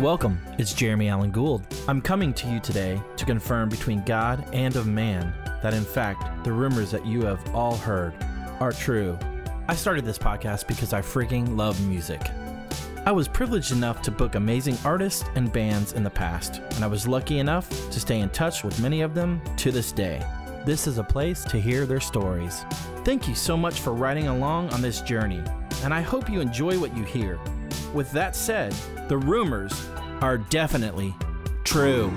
Welcome, it's Jeremy Allen Gould. I'm coming to you today to confirm between God and of man that in fact the rumors that you have all heard are true. I started this podcast because I freaking love music. I was privileged enough to book amazing artists and bands in the past, and I was lucky enough to stay in touch with many of them to this day. This is a place to hear their stories. Thank you so much for riding along on this journey, and I hope you enjoy what you hear. With that said, the rumors are definitely true.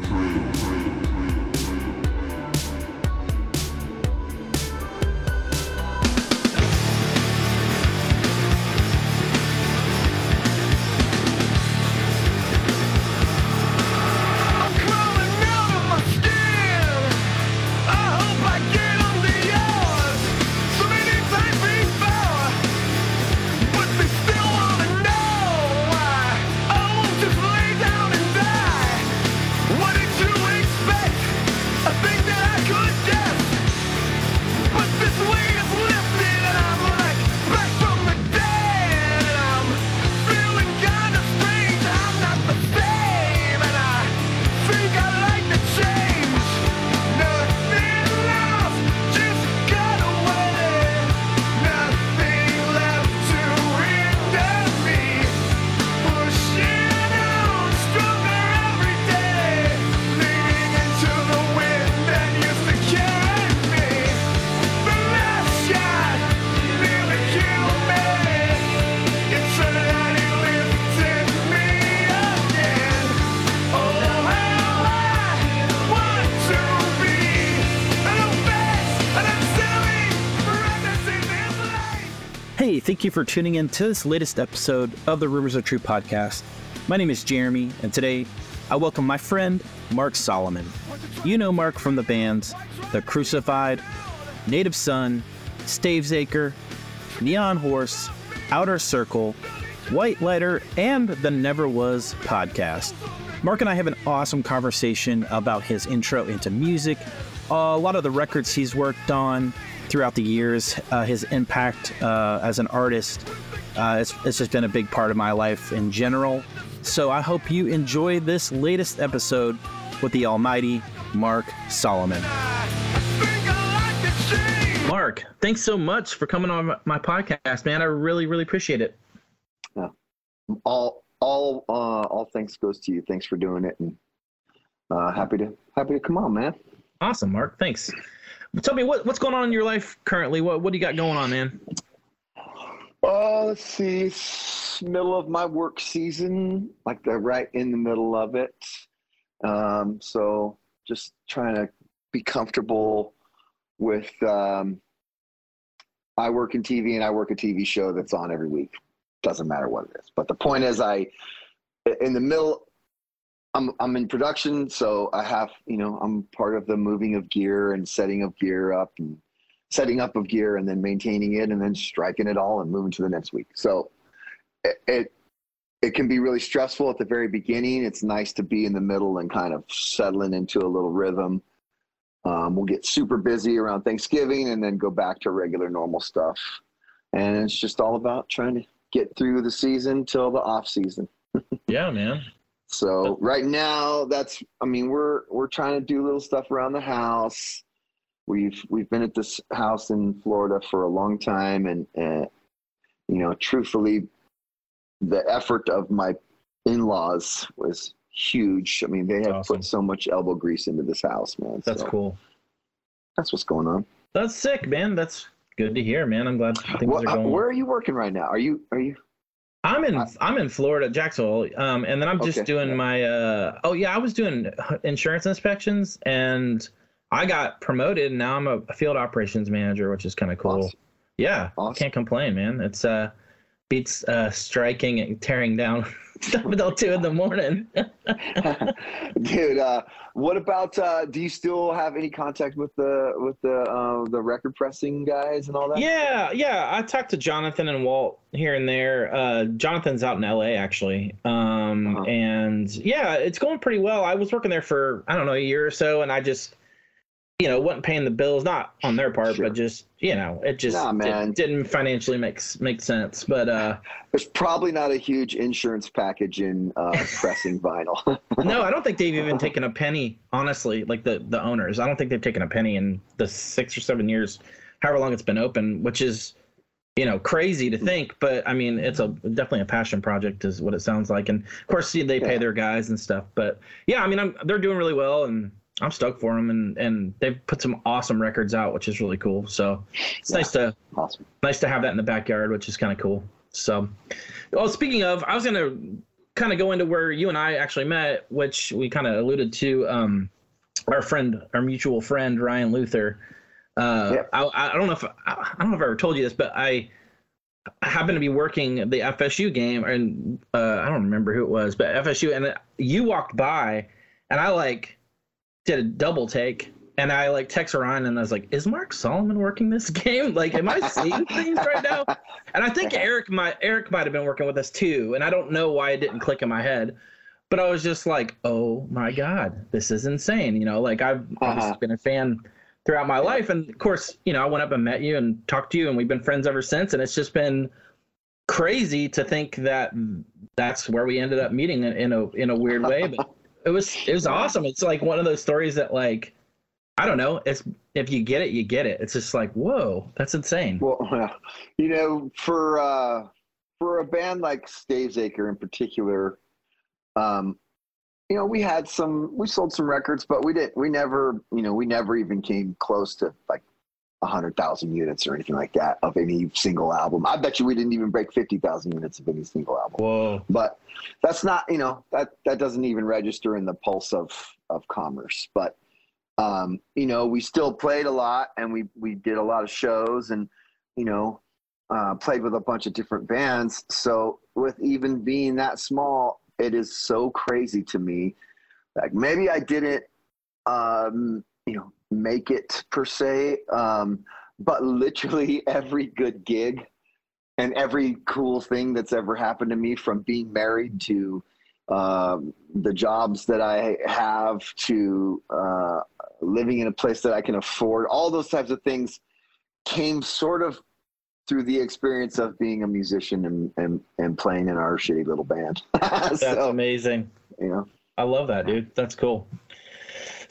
You for tuning in to this latest episode of the Rumors Are True podcast. My name is Jeremy, and today I welcome my friend Mark Salomon. You know Mark from the bands The Crucified, Native Son, Stavesacre, Neon Horse, Outer Circle, White Lighter, and the Never Was podcast. Mark and I have an awesome conversation about his intro into music, a lot of the records he's worked on throughout the years, uh, his impact uh, as an artist. Uh, it's, it's just been a big part of my life in general. So I hope you enjoy this latest episode with the almighty Mark Salomon. think I like to change. Mark, thanks so much for coming on my podcast, man. I really, really appreciate it. Yeah. all all uh all thanks goes to you thanks for doing it and uh happy to happy to come on man Awesome, Mark. Thanks. Tell me what, what's going on in your life currently. What what do you got going on, man? oh let's see it's middle of my work season like the right in the middle of it um so just trying to be comfortable with um i work in tv and i work a tv show that's on every week doesn't matter what it is but the point is i in the middle I'm I'm in production, so I have you know I'm part of the moving of gear and setting of gear up and setting up of gear and then maintaining it and then striking it all and moving to the next week. So it it, it can be really stressful at the very beginning. It's nice to be in the middle and kind of settling into a little rhythm. Um, we'll get super busy around Thanksgiving and then go back to regular normal stuff. And it's just all about trying to get through the season till the off season. Yeah, man. So right now, that's I mean we're we're trying to do little stuff around the house. We've we've been at this house in Florida for a long time, and uh, you know, truthfully, the effort of my in-laws was huge. I mean, they have Awesome. put so much elbow grease into this house, man. That's So cool. That's what's going on. That's sick, man. That's good to hear, man. I'm glad things What, are going. where are you working right now? Are you are you? I'm in I- I'm in Florida, Jacksonville, um, and then I'm just Okay, doing my uh, oh yeah, I was doing insurance inspections, and I got promoted. And now I'm a field operations manager, which is kind of cool. Awesome. Yeah, Awesome. can't complain, man. It's uh beats uh striking and tearing down stuff until two in the morning. Dude, uh, what about? Uh, do you still have any contact with the with the uh, the record pressing guys and all that? Yeah, yeah. I talked to Jonathan and Walt here and there. Uh, Jonathan's out in LA actually, um, Uh-huh. and yeah, it's going pretty well. I was working there for I don't know a year or so, and I just you know, wasn't paying the bills, not on their part, Sure. but just you know, it just Nah, man. didn't financially make make sense. But uh, There's probably not a huge insurance package in uh, pressing vinyl. no, I don't think they've even taken a penny. Honestly, like the the owners, I don't think they've taken a penny in the six or seven years, however long it's been open, which is you know crazy to think. But I mean, it's a definitely a passion project, is what it sounds like. And of course, see, they pay Yeah. their guys and stuff. But yeah, I mean, I'm they're doing really well, and I'm stoked for them. And and they've put some awesome records out, which is really cool. So it's nice to awesome. nice to have that in the backyard, which is kind of cool. So, well, speaking of, I was gonna kind of go into where you and I actually met, which we kind of alluded to. Um, our friend, our mutual friend Ryan Luther. Uh, Yep. I, I don't know if I, I don't know if I ever told you this, but I happened to be working the FSU game, and uh, I don't remember who it was, but FSU, and you walked by, and I like did a double take. And I like text Ryan and I was like, "Is Mark Salomon working this game? Like, am I seeing things right now?" And I think Eric might Eric might have been working with us too. And I don't know why it didn't click in my head, but I was just like, "Oh my god, this is insane!" You know, like I've Uh-huh. been a fan throughout my life, and of course, you know, I went up and met you and talked to you, and we've been friends ever since. And it's just been crazy to think that that's where we ended up meeting in, in a in a weird way, but it was it was awesome. It's like one of those stories that like I don't know. It's if you get it, you get it. It's just like whoa, that's insane. Well, you know, for uh, for a band like Stavesacre in particular, um, you know, we had some, we sold some records, but we didn't, we never, you know, we never even came close to like a hundred thousand units or anything like that of any single album. I bet you we didn't even break fifty thousand units of any single album. Whoa. But that's not, you know, that that doesn't even register in the pulse of of commerce. But um, you know, we still played a lot and we we did a lot of shows and you know, uh, played with a bunch of different bands. So with even being that small, it is so crazy to me. Like maybe I didn't um, you know, make it per se. Um, but literally every good gig and every cool thing that's ever happened to me from being married to um, the jobs that I have to uh, living in a place that I can afford, all those types of things came sort of through the experience of being a musician and, and, and playing in our shitty little band. That's so, amazing. you know, I love that, dude. That's cool.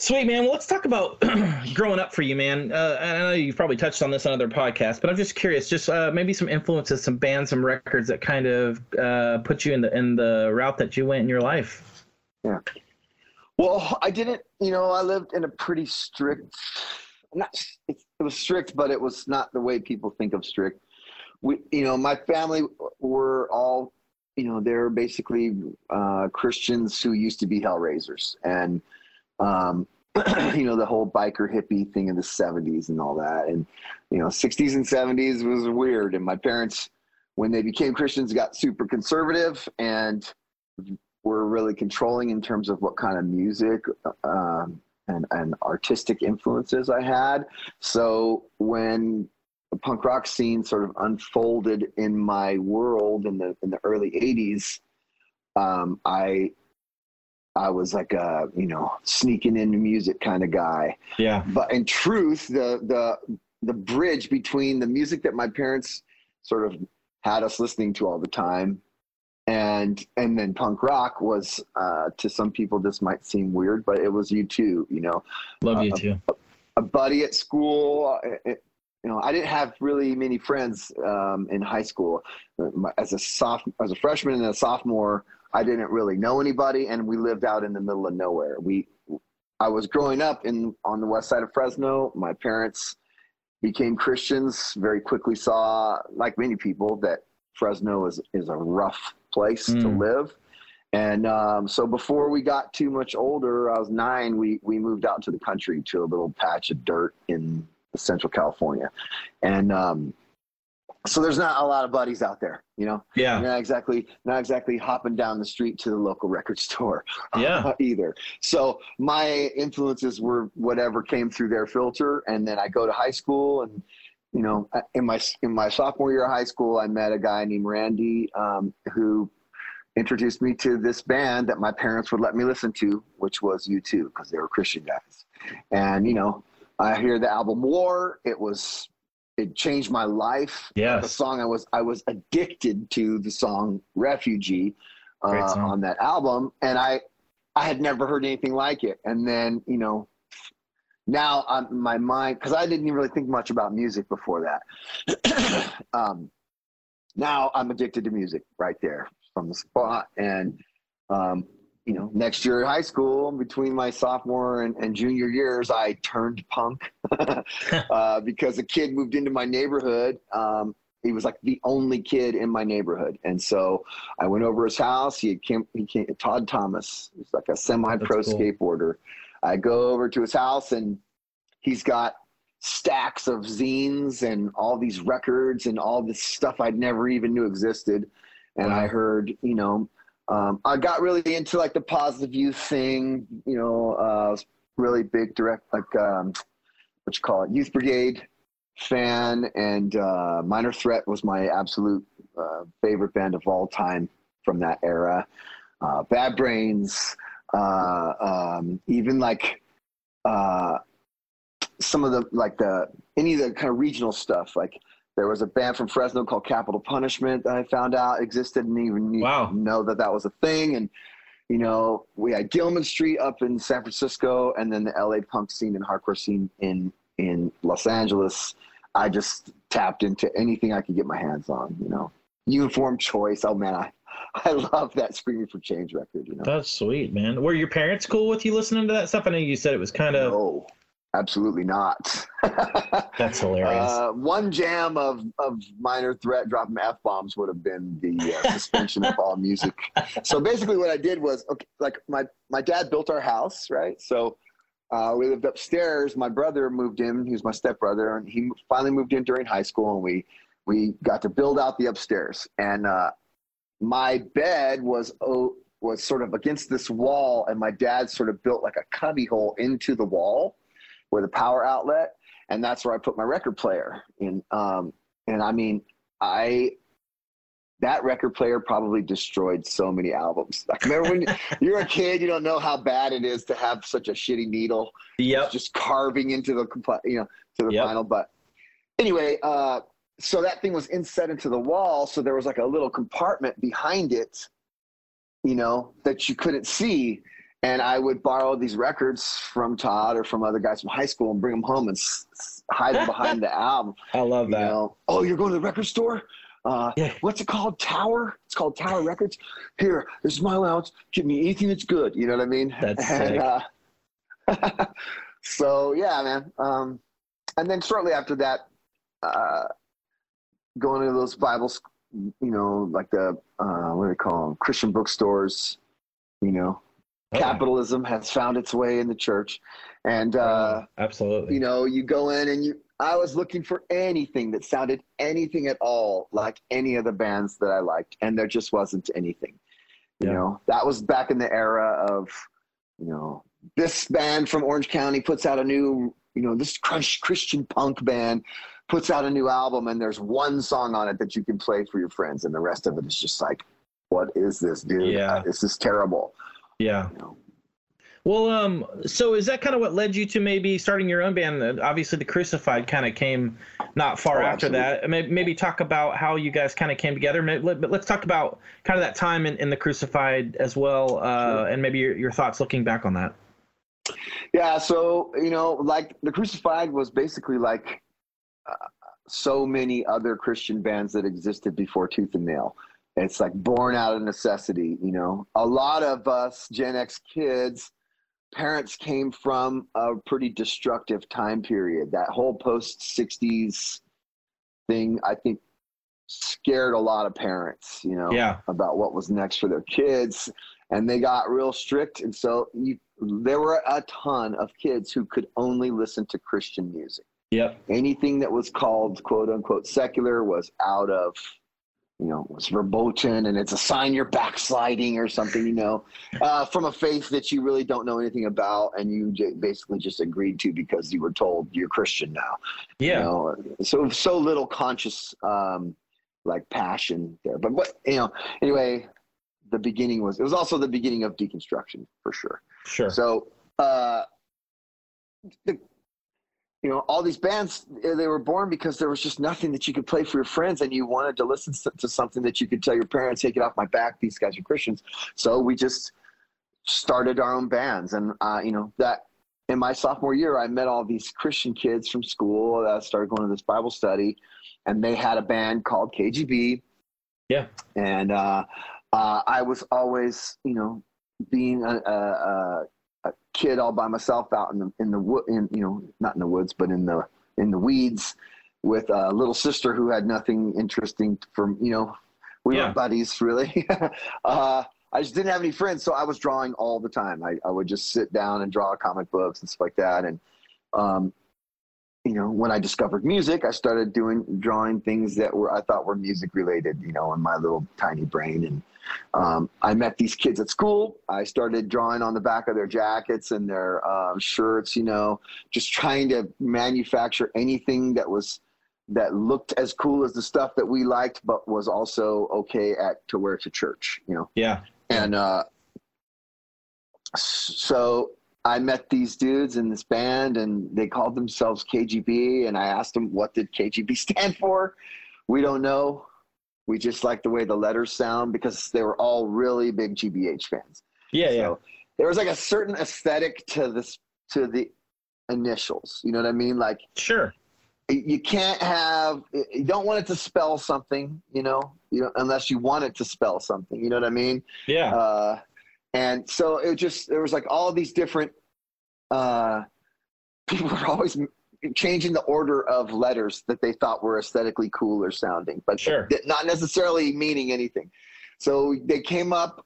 Sweet man. Well, let's talk about growing up for you, man. Uh, I know you've probably touched on this on other podcasts, but I'm just curious, just uh, maybe some influences, some bands, some records that kind of uh, put you in the in the route that you went in your life. Yeah. Well, I didn't, you know, I lived in a pretty strict, not, it, it was strict, but it was not the way people think of strict. We, you know, my family were all, you know, they're basically uh, Christians who used to be Hellraisers. And, um, you know, the whole biker hippie thing in the 70s and all that. And, you know, 60s and 70s was weird. And my parents, when they became Christians, got super conservative and were really controlling in terms of what kind of music um, and, and artistic influences I had. So when the punk rock scene sort of unfolded in my world in the in the early '80s, um, I I was like a you know sneaking into music kind of guy Yeah. but in truth the the the bridge between the music that my parents sort of had us listening to all the time and and then punk rock was uh, to some people this might seem weird but it was U2 you know Love you Uh, too. a buddy at school uh, it, you know i didn't have really many friends um, in high school Uh, as a soft as a freshman and a sophomore i didn't really know anybody and we lived out in the middle of nowhere we i was growing up in on the west side of fresno my parents became christians very quickly saw like many people that fresno is is a rough place to Mm. live and um, so before we got too much older, I was nine, we, we moved out to the country to a little patch of dirt in central California. And um, so there's not a lot of buddies out there, you know, Yeah. not exactly, not exactly hopping down the street to the local record store Yeah. either. So my influences were whatever came through their filter. And then I go to high school and, you know, in my, in my sophomore year of high school, I met a guy named Randy um, who introduced me to this band that my parents would let me listen to, which was U2 because they were Christian guys. And, you know, I hear the album War. It was it changed my life. Yeah, The song I was I was addicted to the song Refugee uh, song. on that album, and I I had never heard anything like it. And then you know now I'm my mind because I didn't really think much about music before that. um, now I'm addicted to music right there from the spot. And, um, you know, next year at high school, between my sophomore and, and junior years, I turned punk uh, because a kid moved into my neighborhood. Um, he was like the only kid in my neighborhood. And so I went over his house. He came, he came, Todd Thomas. He's like a semi pro cool. skateboarder. I go over to his house and he's got stacks of zines and all these records and all this stuff I'd never even knew existed. And Wow. I heard, you know, um, I got really into like the positive youth thing, you know, uh, really big direct, like, um, what you call it, Youth Brigade fan. And uh, Minor Threat was my absolute uh, favorite band of all time from that era. Uh, Bad Brains, uh, um, even like, uh, some of the like the any of the kind of regional stuff like there was a band from fresno called capital punishment that i found out existed and even knew- Wow. know that that was a thing and you know we had gilman street up in san francisco and then the la punk scene and hardcore scene in in los angeles i just tapped into anything i could get my hands on you know uniform choice oh man i i love that screaming for change record you know That's sweet, man. Were your parents cool with you listening to that stuff? I know you said it was kind of. no absolutely not That's hilarious. Uh, one jam of, of minor threat dropping f bombs would have been the uh, suspension of all music. So basically, what I did was okay, like my my dad built our house, right? So uh, we lived upstairs. My brother moved in. He was my stepbrother, and he finally moved in during high school, and we we got to build out the upstairs. And uh, my bed was oh, was sort of against this wall, and my dad sort of built like a cubby hole into the wall with a power outlet and that's where I put my record player in. Um, and I mean, I that record player probably destroyed so many albums. Like, remember when you're a kid, you don't know how bad it is to have such a shitty needle yep. just carving into the you know to the Yep. vinyl. But anyway, uh, so that thing was inset into the wall, so there was like a little compartment behind it, you know, that you couldn't see. And I would borrow these records from Todd or from other guys from high school and bring them home and hide them behind the album. I love You that. know, oh, you're going to the record store? Uh, Yeah. What's it called? Tower? It's called Tower Records. Here, this is my allowance. Give me anything that's good. You know what I mean? That's and. Uh, so yeah, man. Um, and then shortly after that, uh, going to those Bible, you know, like the uh, what do they call them? Christian bookstores. You know, Oh, capitalism has found its way in the church, and uh, absolutely. you know, you go in and you. I was looking for anything that sounded anything at all like any of the bands that I liked, and there just wasn't anything. You Yeah. know, that was back in the era of, you know, this band from Orange County puts out a new, you know, this crunch Christian punk band puts out a new album, and there's one song on it that you can play for your friends, and the rest of it is just like, what is this, dude? Yeah. This is terrible. Yeah. You know? Well, um, so is that kind of what led you to maybe starting your own band? Uh, Obviously, the Crucified kind of came not far Oh, after absolutely. that. Maybe, maybe talk about how you guys kind of came together. But let's talk about kind of that time in, in the Crucified as well, uh, Sure. and maybe your, your thoughts looking back on that. Yeah, so you know, like the Crucified was basically like uh, so many other Christian bands that existed before Tooth and Nail. It's like born out of necessity. You know, a lot of us Gen X kids, parents came from a pretty destructive time period. That whole post '60s thing, I think, scared a lot of parents. You know, Yeah. about what was next for their kids and they got real strict and so you, there were a ton of kids who could only listen to christian music Yep. anything that was called quote unquote secular was out of you know was verboten and it's a sign you're backsliding or something you know uh, from a faith that you really don't know anything about and you j- basically just agreed to because you were told you're christian now Yeah. you know so so little conscious um like passion there but what you know anyway the beginning was it was also the beginning of deconstruction for sure Sure. so uh the you know, all these bands eh, they were born because there was just nothing that you could play for your friends, and you wanted to listen to- something that you could tell your parents, "Take it off my back. These guys are Christians." So we just started our own bands, and uh, you know that in my sophomore year, I met all these Christian kids from school. I started going to this Bible study, and they had a band called KGB. Yeah. And uh, uh, I was always, you know, being a, a, a, a kid all by myself out in the in the wood, in you know, not in the woods, but in the in the weeds, with a little sister who had nothing interesting for you know. We Yeah. were buddies, really. uh, I just didn't have any friends, so I was drawing all the time. I, I would just sit down and draw comic books and stuff like that. And um, you know, when I discovered music, I started doing drawing things that were I thought were music related. You know, in my little tiny brain. And um, I met these kids at school. I started drawing on the back of their jackets and their um, shirts. You know, just trying to manufacture anything that was that looked as cool as the stuff that we liked, but was also okay at to wear to church. You know Yeah. and uh, so I met these dudes in this band, and they called themselves KGB. And I asked them, "What did KGB stand for?" We don't know. We just like the way the letters sound because they were all really big GBH fans. Yeah. Yeah. There was like a certain aesthetic to this to the initials. You know what I mean? Like Sure. you can't have you don't want it to spell something. You know, you know, unless you want it to spell something. You know what I mean? Yeah. uh, and so it just there was like all these different uh, people were always changing the order of letters that they thought were aesthetically cooler sounding but Sure. not necessarily meaning anything so they came up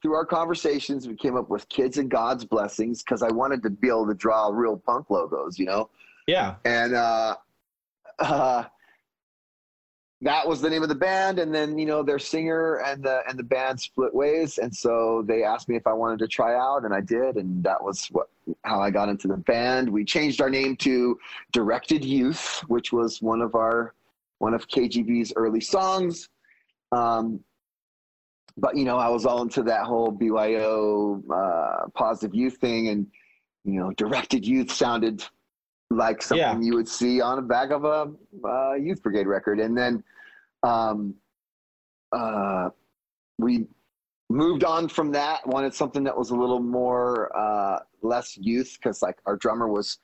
through our conversations we came up with kids and god's blessings because i wanted to be able to draw real punk logos you know yeah. and uh, uh, that was the name of the band. And then you know their singer and the and the band split ways, and so they asked me if I wanted to try out, and I did, and that was what how I got into the band. We changed our name to Directed Youth, which was one of our one of KGB's early songs. Um, but you know, I was all into that whole BYO uh, positive youth thing, and you know, directed youth sounded like something Yeah. you would see on the back of a uh, youth brigade record. And then um, uh, we moved on from that. Wanted something that was a little more uh, less youth because like our drummer was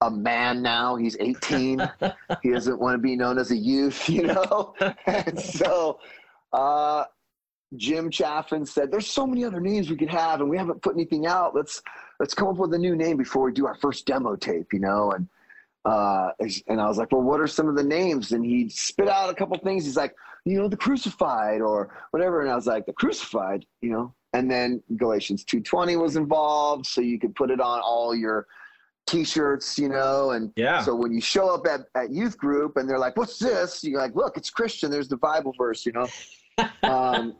a man now. He's 18. he doesn't want to be known as a youth, you know. and so. Uh, Jim Chaffin said, "There's so many other names we could have, and we haven't put anything out. Let's let's come up with a new name before we do our first demo tape, you know." And uh, and I was like, "Well, what are some of the names?" And he spit out a couple things. He's like, "You know, the crucified or whatever." And I was like, "The crucified," you know. And then Galatians 2:20 was involved, so you could put it on all your T-shirts, you know, and Yeah. so when you show up at, at youth group and they're like, "What's this?" You're like, "Look, it's Christian. There's the Bible verse," you know. um,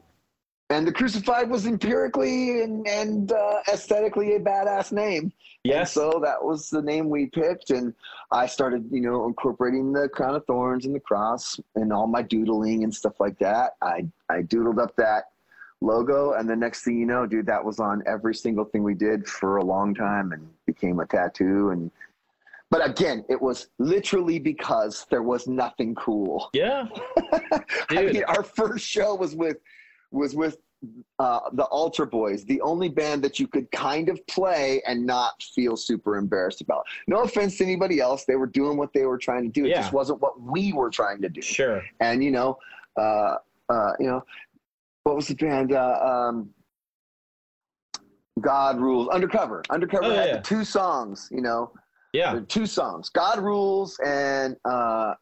and the crucified was empirically and, and uh, aesthetically a badass name. And so that was the name we picked, and I started, you know, incorporating the crown of thorns and the cross and all my doodling and stuff like that. I I doodled up that logo, and the next thing you know, dude, that was on every single thing we did for a long time, and became a tattoo. And but again, it was literally because there was nothing cool. yeah. I Dude. mean, our first show was with was with uh, the Altar Boys, the only band that you could kind of play and not feel super embarrassed about. No offense to anybody else; they were doing what they were trying to do. It Yeah. just wasn't what we were trying to do. Sure. And you know, uh, uh, you know, what was the band? Uh, um, God rules. Undercover. Undercover Oh, had yeah. two songs. You know, Yeah. two songs god rules and uh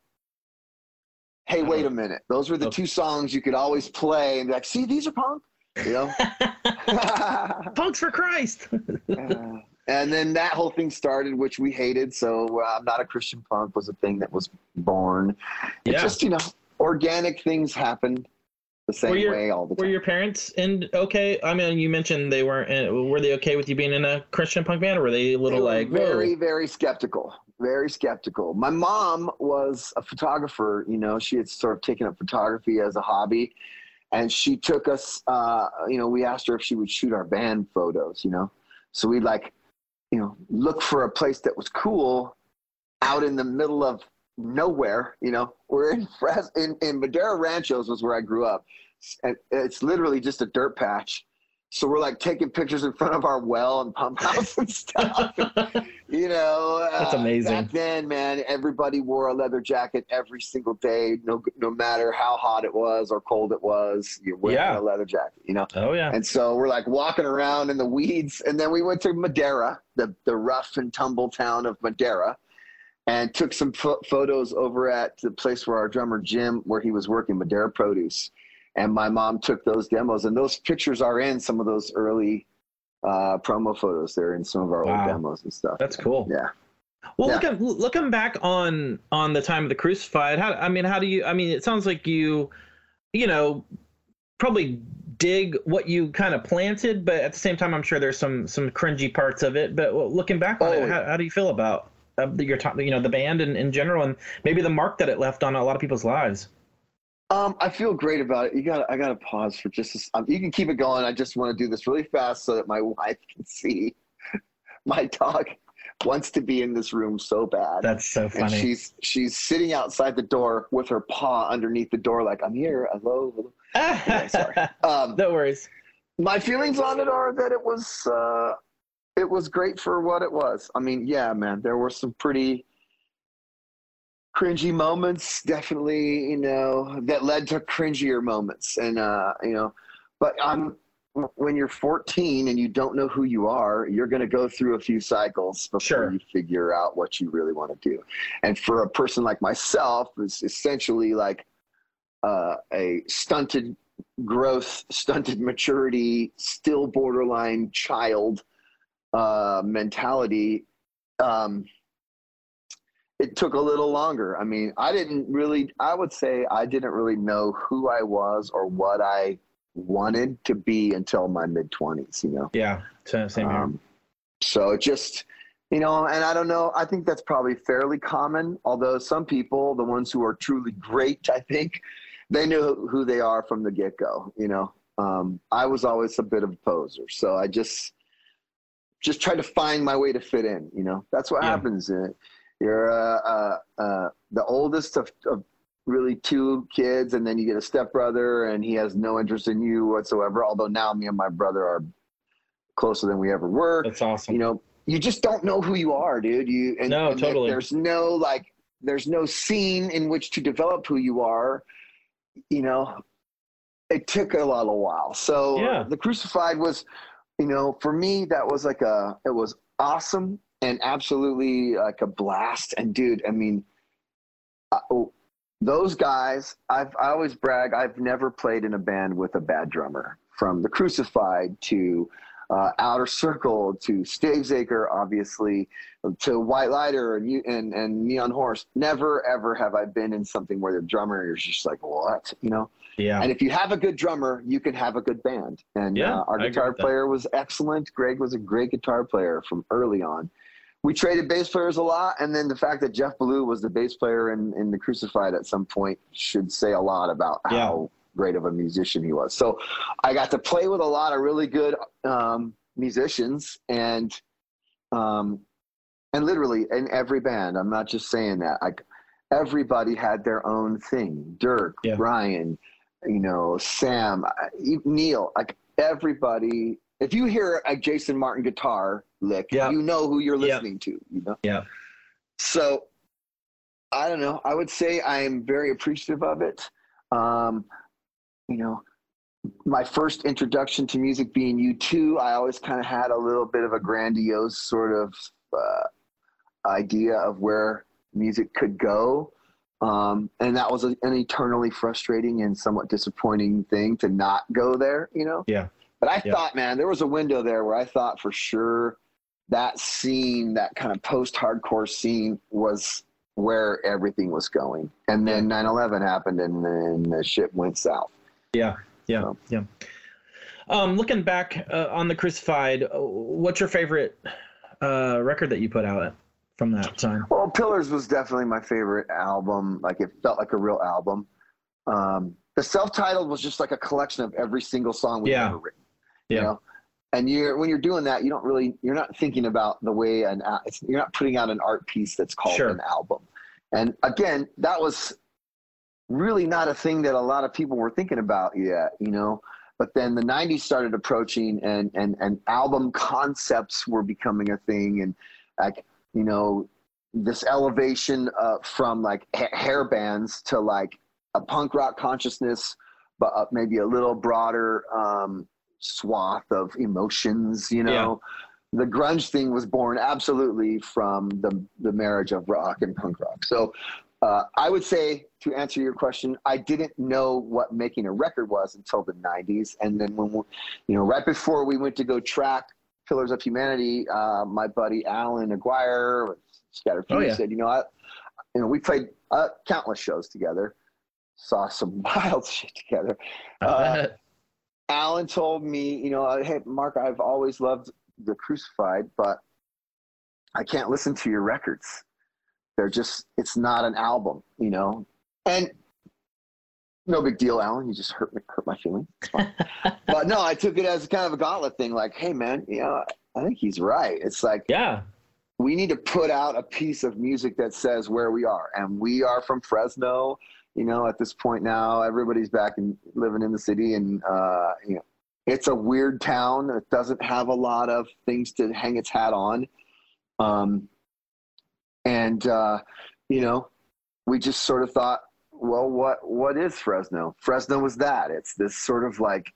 hey wait a minute those were the Okay. two songs you could always play and be like see these are punk you know Punks for Christ. Uh, and then that whole thing started which we hated so uh, i'm not a christian punk was a thing that was born it Yeah. just you know organic things happen the same Were your- way all the time. Were your parents in okay? I mean, you mentioned they weren't. In, were they okay with you being in a Christian punk band, or were they a They little were like, very whoa? very skeptical very skeptical my mom was a photographer you know she had sort of taken up photography as a hobby and she took us uh, you know we asked her if she would shoot our band photos you know so we'd like you know look for a place that was cool out in the middle of nowhere. You know, we're in Fres in, in Madera Ranchos was where I grew up, and it's literally just a dirt patch. So we're like taking pictures in front of our well and pump house and stuff. you know, That's uh, amazing. Back then, man, everybody wore a leather jacket every single day, no no matter how hot it was or cold it was. You're wearing Yeah. a leather jacket. You know. oh yeah. And so we're like walking around in the weeds. And then we went to Madera, the, the rough and tumble town of Madera, and took some pho- photos over at the place where our drummer Jim, where he was working, Madera Produce. And my mom took those demos, and those pictures are in some of those early uh, promo photos. They're in some of our Wow. old demos and stuff. That's cool. yeah. Well, Yeah. looking looking back on on the time of the crucified, how I mean, how do you? I mean, it sounds like you, you know, probably dig what you kind of planted, but at the same time, I'm sure there's some some cringy parts of it. But looking back on Oh. it, how, how do you feel about uh, the- your time, you know, the band in, in general, and maybe the mark that it left on a lot of people's lives? Um, I feel great about it. You got. I got to pause for just. A, um, you can keep it going. I just want to do this really fast so that my wife can see. My dog wants to be in this room so bad, That's so and funny. she's she's sitting outside the door with her paw underneath the door, like I'm here. Hello. hello." Okay, sorry. Um, no worries. my feelings on it are that it was uh, it was great for what it was. I mean, yeah, man, there were some pretty cringy moments, definitely, you know, that led to cringier moments, and uh, you know, but I'm when you're 14 and you don't know who you are, you're going to go through a few cycles before Sure. you figure out what you really want to do. And for a person like myself, it's essentially like uh, a stunted growth, stunted maturity, still borderline child uh, mentality. Um, it took a little longer. I mean, I didn't really, I would say I didn't really know who I was or what I wanted to be until my mid 20s, you know? Yeah, same here. Um, so it just, you know, and I don't know, I think that's probably fairly common. Although some people, the ones who are truly great, I think, they knew who they are from the get go, you know? Um, I was always a bit of a poser. So I just, just tried to find my way to fit in, you know? That's what Yeah. happens. Uh, You're uh, uh, uh, the oldest of, of really two kids, and then you get a stepbrother, and he has no interest in you whatsoever. Although now me and my brother are closer than we ever were. That's awesome. You know, you just don't know who you are, dude. You and, No, and totally. There's no like, there's no scene in which to develop who you are. You know, it took a lot of while. So Yeah. the crucified was, you know, for me that was like a, it was awesome and absolutely like a blast. And dude, I mean, uh, oh, those guys, I've I always brag. I've never played in a band with a bad drummer. From the Crucified to uh, Outer Circle to Stavesacre, obviously, to White Lighter and you and, and Neon Horse. Never ever have I been in something where the drummer is just like what, you know. yeah. And if you have a good drummer, you can have a good band. And Yeah, uh, our guitar player was excellent. Greg was a great guitar player from early on. We traded bass players a lot, and then the fact that Jeff Bellew was the bass player in, in the Crucified at some point should say a lot about Yeah. how great of a musician he was. So I got to play with a lot of really good um, musicians, and um, and literally in every band. I'm not just saying that. Like everybody had their own thing. Dirk, Yeah. Brian, you know, Sam, Neil, like everybody. If you hear a Jason Martin guitar lick, Yeah. you know who you're Yeah. listening to. You know. Yeah. So, I don't know. I would say I am very appreciative of it. Um, you know, my first introduction to music being U2, I always kind of had a little bit of a grandiose sort of uh, idea of where music could go. Um, and that was an eternally frustrating and somewhat disappointing thing to not go there, you know? Yeah. But I Yeah. thought, man, there was a window there where I thought for sure that scene, that kind of post hardcore scene, was where everything was going. And then 9 11 happened and then the shit went south. Yeah, yeah, So. yeah. Um, looking back uh, on the Crucified, uh, what's your favorite uh, record that you put out from that time? Well, Pillars was definitely my favorite album. Like it felt like a real album. Um, the self-titled was just like a collection of every single song we've Yeah. ever written. Yeah. You know? And you're when you're doing that, you don't really you're not thinking about the way an it's, you're not putting out an art piece that's called Sure. an album. And again, that was really not a thing that a lot of people were thinking about yet, you know. But then the '90s started approaching, and and and album concepts were becoming a thing, and like you know, this elevation uh, from like ha- hair bands to like a punk rock consciousness, but uh, maybe a little broader um, swath of emotions. You know, the grunge thing was born absolutely from the the marriage of rock and punk rock. So uh, I would say to answer your question, I didn't know what making a record was until the '90s, and then when we, you know, right before we went to go track Pillars of Humanity, uh, my buddy Alan Aguirre, Scaterd Oh, yeah. said, you know, I, you know, we played uh, countless shows together, saw some wild shit together. Alan told me, you know, uh, hey, Mark, I've always loved the Crucified, but I can't listen to your records. They're just, it's not an album, you know? And no big deal, Alan. You just hurt me, hurt my feelings. But no, I took it as kind of a gauntlet thing. Like, hey, man, you know, I think he's right. It's like, yeah. we need to put out a piece of music that says where we are and we are from fresno you know at this point now everybody's back and living in the city and uh you know it's a weird town. It doesn't have a lot of things to hang its hat on. Um and uh you know we just sort of thought well what what is fresno? Fresno was that. It's this sort of like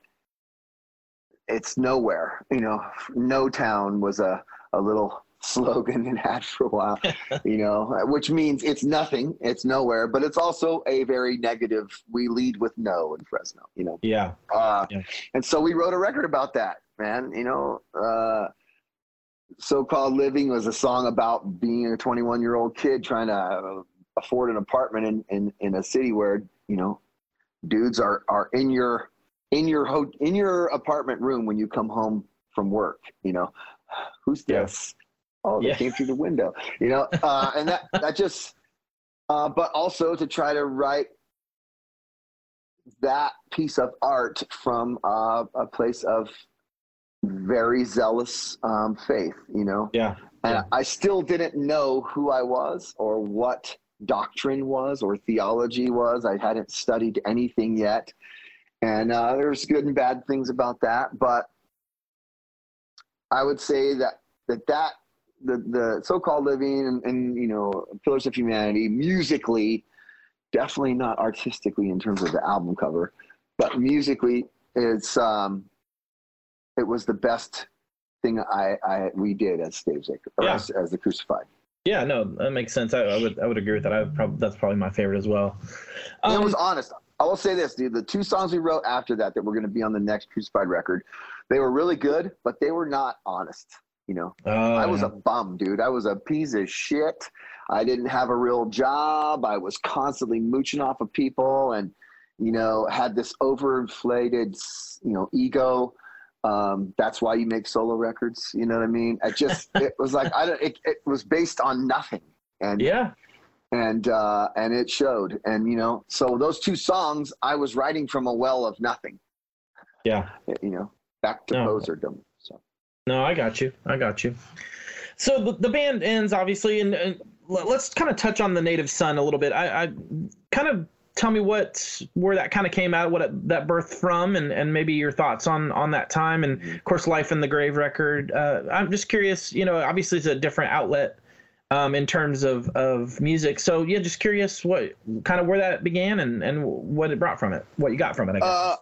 it's nowhere you know. No town was a a little slogan it had for a while, you know, which means it's nothing, it's nowhere, but it's also a very negative. We lead with no in Fresno, you know. Yeah. Uh, Yeah. And so we wrote a record about that, man. You know, uh, so-called living was a song about being a 21 year old kid trying to uh, afford an apartment in, in, in a city where you know dudes are are in your in your ho- in your apartment room when you come home from work. You know, who's this? Oh, they Yeah. came through the window. You know, uh, and that that just. Uh, but also to try to write that piece of art from uh, a place of very zealous um, faith, you know. Yeah. And Yeah. I still didn't know who I was or what doctrine was or theology was. I hadn't studied anything yet. And uh, there's good and bad things about that. But I would say that that, that the, the so-called living and, and, you know, Pillars of Humanity, musically, definitely not artistically in terms of the album cover, but musically, it's um, it was the best thing I, I we did as Stage or Yeah. as, as the Crucified. Yeah, no, that makes sense. I, I would I would agree with that. I would prob- that's probably my favorite as well. And it Um, was honest. I will say this, dude. The two songs we wrote after that that were going to be on the next Crucified record, they were really good, but they were not honest. You know, oh, I was yeah. a bum, dude. I was a piece of shit. I didn't have a real job. I was constantly mooching off of people, and you know, had this overinflated, you know, ego. Um, that's why you make solo records. You know what I mean? I just, it was like I don't. It, it was based on nothing, and yeah. and uh, and it showed. And you know, so those two songs, I was writing from a well of nothing. Yeah. You know, back to No. poserdom. No, I got you. I got you. So the, the band ends obviously, and, and let- let's kind of touch on the Native Son a little bit. I, I kind of tell me what where that kind of came out, what it, that birthed from, and, and maybe your thoughts on on that time, and of course, Life in the Grave record. Uh, I'm just curious. You know, obviously it's a different outlet um, in terms of of music. So yeah, just curious what kind of where that began and and what it brought from it, what you got from it. I guess. Uh,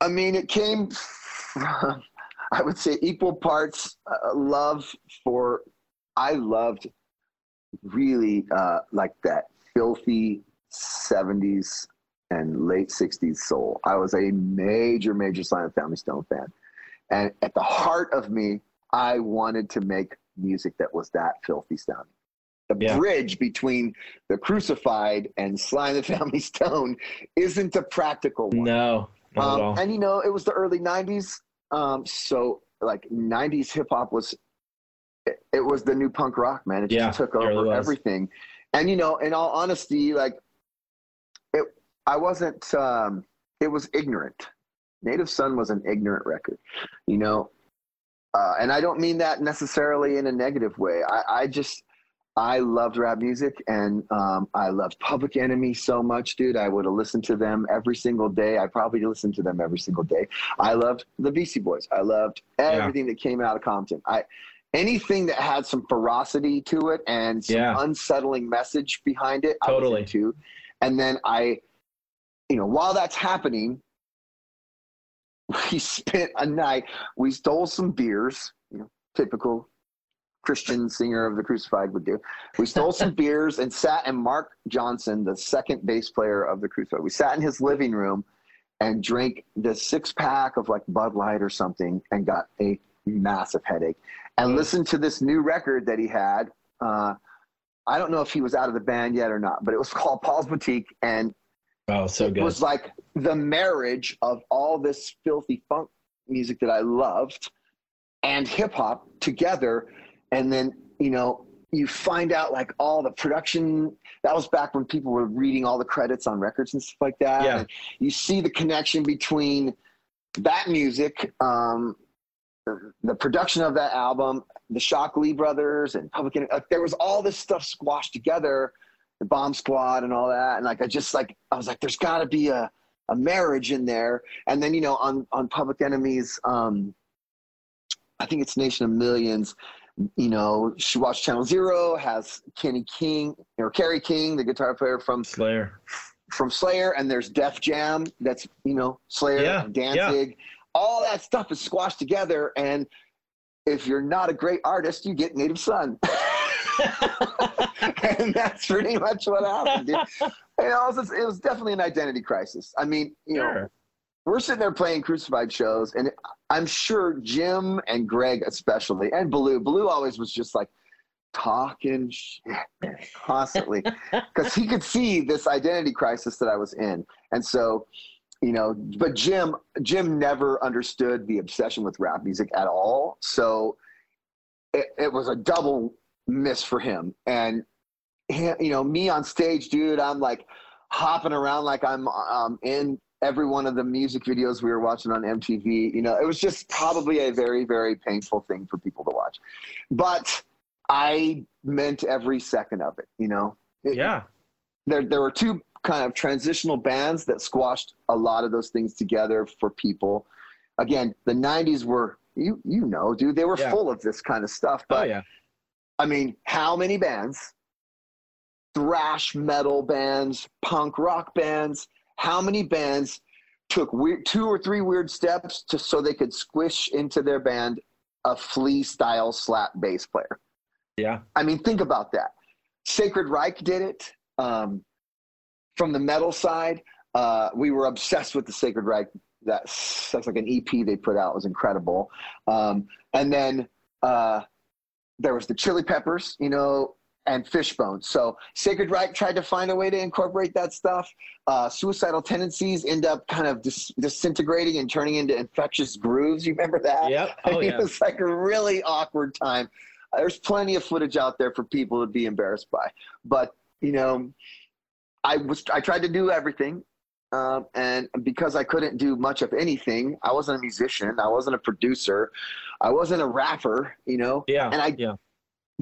I mean, it came from, I would say, equal parts uh, love for, I loved really uh, like that filthy 70s and late 60s soul. I was a major, major Sly and the Family Stone fan. And at the heart of me, I wanted to make music that was that filthy sounding. The Yeah. bridge between the crucified and Sly and the Family Stone isn't a practical one. no, not at Um, all. and you know, it was the early '90s, um, so like '90s hip hop was, it, it was the new punk rock, man. It Yeah, just took over everything. And you know, in all honesty, like, it, I wasn't. Um, it was ignorant. Native Son was an ignorant record. You know, uh, and I don't mean that necessarily in a negative way. I, I just I loved rap music and um, I loved Public Enemy so much, dude. I would have listened to them every single day. I probably listened to them every single day. I loved the Beastie Boys. I loved everything that came out of Compton. I anything that had some ferocity to it and some Yeah. unsettling message behind it. Totally. I was. And then I, you know, while that's happening, we spent a night. We stole some beers. You know, typical Christian singer of the Crucified would do. We stole some beers and sat in Mark Johnson, the second bass player of the Crucified. We sat in his living room and drank the six pack of like Bud Light or something and got a massive headache. And listened to this new record that he had. Uh, I don't know if he was out of the band yet or not, but it was called Paul's Boutique, and Oh, so it good. was like the marriage of all this filthy funk music that I loved and hip hop together. And then, you know, you find out like all the production. That was back when people were reading all the credits on records and stuff like that. Yeah. And you see the connection between that music, um, the, production of that album, the Shocklee brothers, and Public Enemy. Like, there was all this stuff squashed together the bomb squad and all that and like i just like i was like there's got to be a, a marriage in there and then you know on on public enemies um i think it's nation of millions you know she watched channel zero has kenny king or kerry king the guitar player from Slayer. from slayer and there's def jam that's you know slayer Yeah, and danzig all that stuff is squashed together and if you're not a great artist you get native son and that's pretty much what happened. Dude. Know, it, was, it was definitely an identity crisis. I mean, you know, Sure. We're sitting there playing crucified shows, and I'm sure Jim and Greg, especially, and Baloo, Baloo always was just like talking shit constantly because he could see this identity crisis that I was in, and so. You know, but Jim, Jim never understood the obsession with rap music at all. So it, it was a double miss for him. And he- you know, me on stage, dude, I'm like hopping around like I'm um, in every one of the music videos we were watching on MTV. You know, it was just probably a very, very painful thing for people to watch. But I meant every second of it. You know, It- Yeah. there there were two kind of transitional bands that squashed a lot of those things together for people. Again, the '90s were you you know, dude, they were Yeah. full of this kind of stuff. Oh But yeah. I mean, how many bands, thrash metal bands, punk rock bands, how many bands took weird, two or three weird steps to so they could squish into their band a flea style slap bass player? Yeah. I mean, think about that. Sacred Reich did it. Um, from the metal side, uh, we were obsessed with the Sacred Reich. That's, that's like an EP they put out. It was incredible. Um, and then uh, there was the Chili Peppers, you know, and Fishbone. So Sacred Reich tried to find a way to incorporate that stuff. Uh, suicidal tendencies end up kind of dis- disintegrating and turning into infectious grooves. You remember that? Yep. I Oh mean, yeah. It was like a really awkward time. There's plenty of footage out there for people to be embarrassed by. But, you know, I was I tried to do everything. Um, and because I couldn't do much of anything, I wasn't a musician, I wasn't a producer, I wasn't a rapper, you know. Yeah. And I yeah.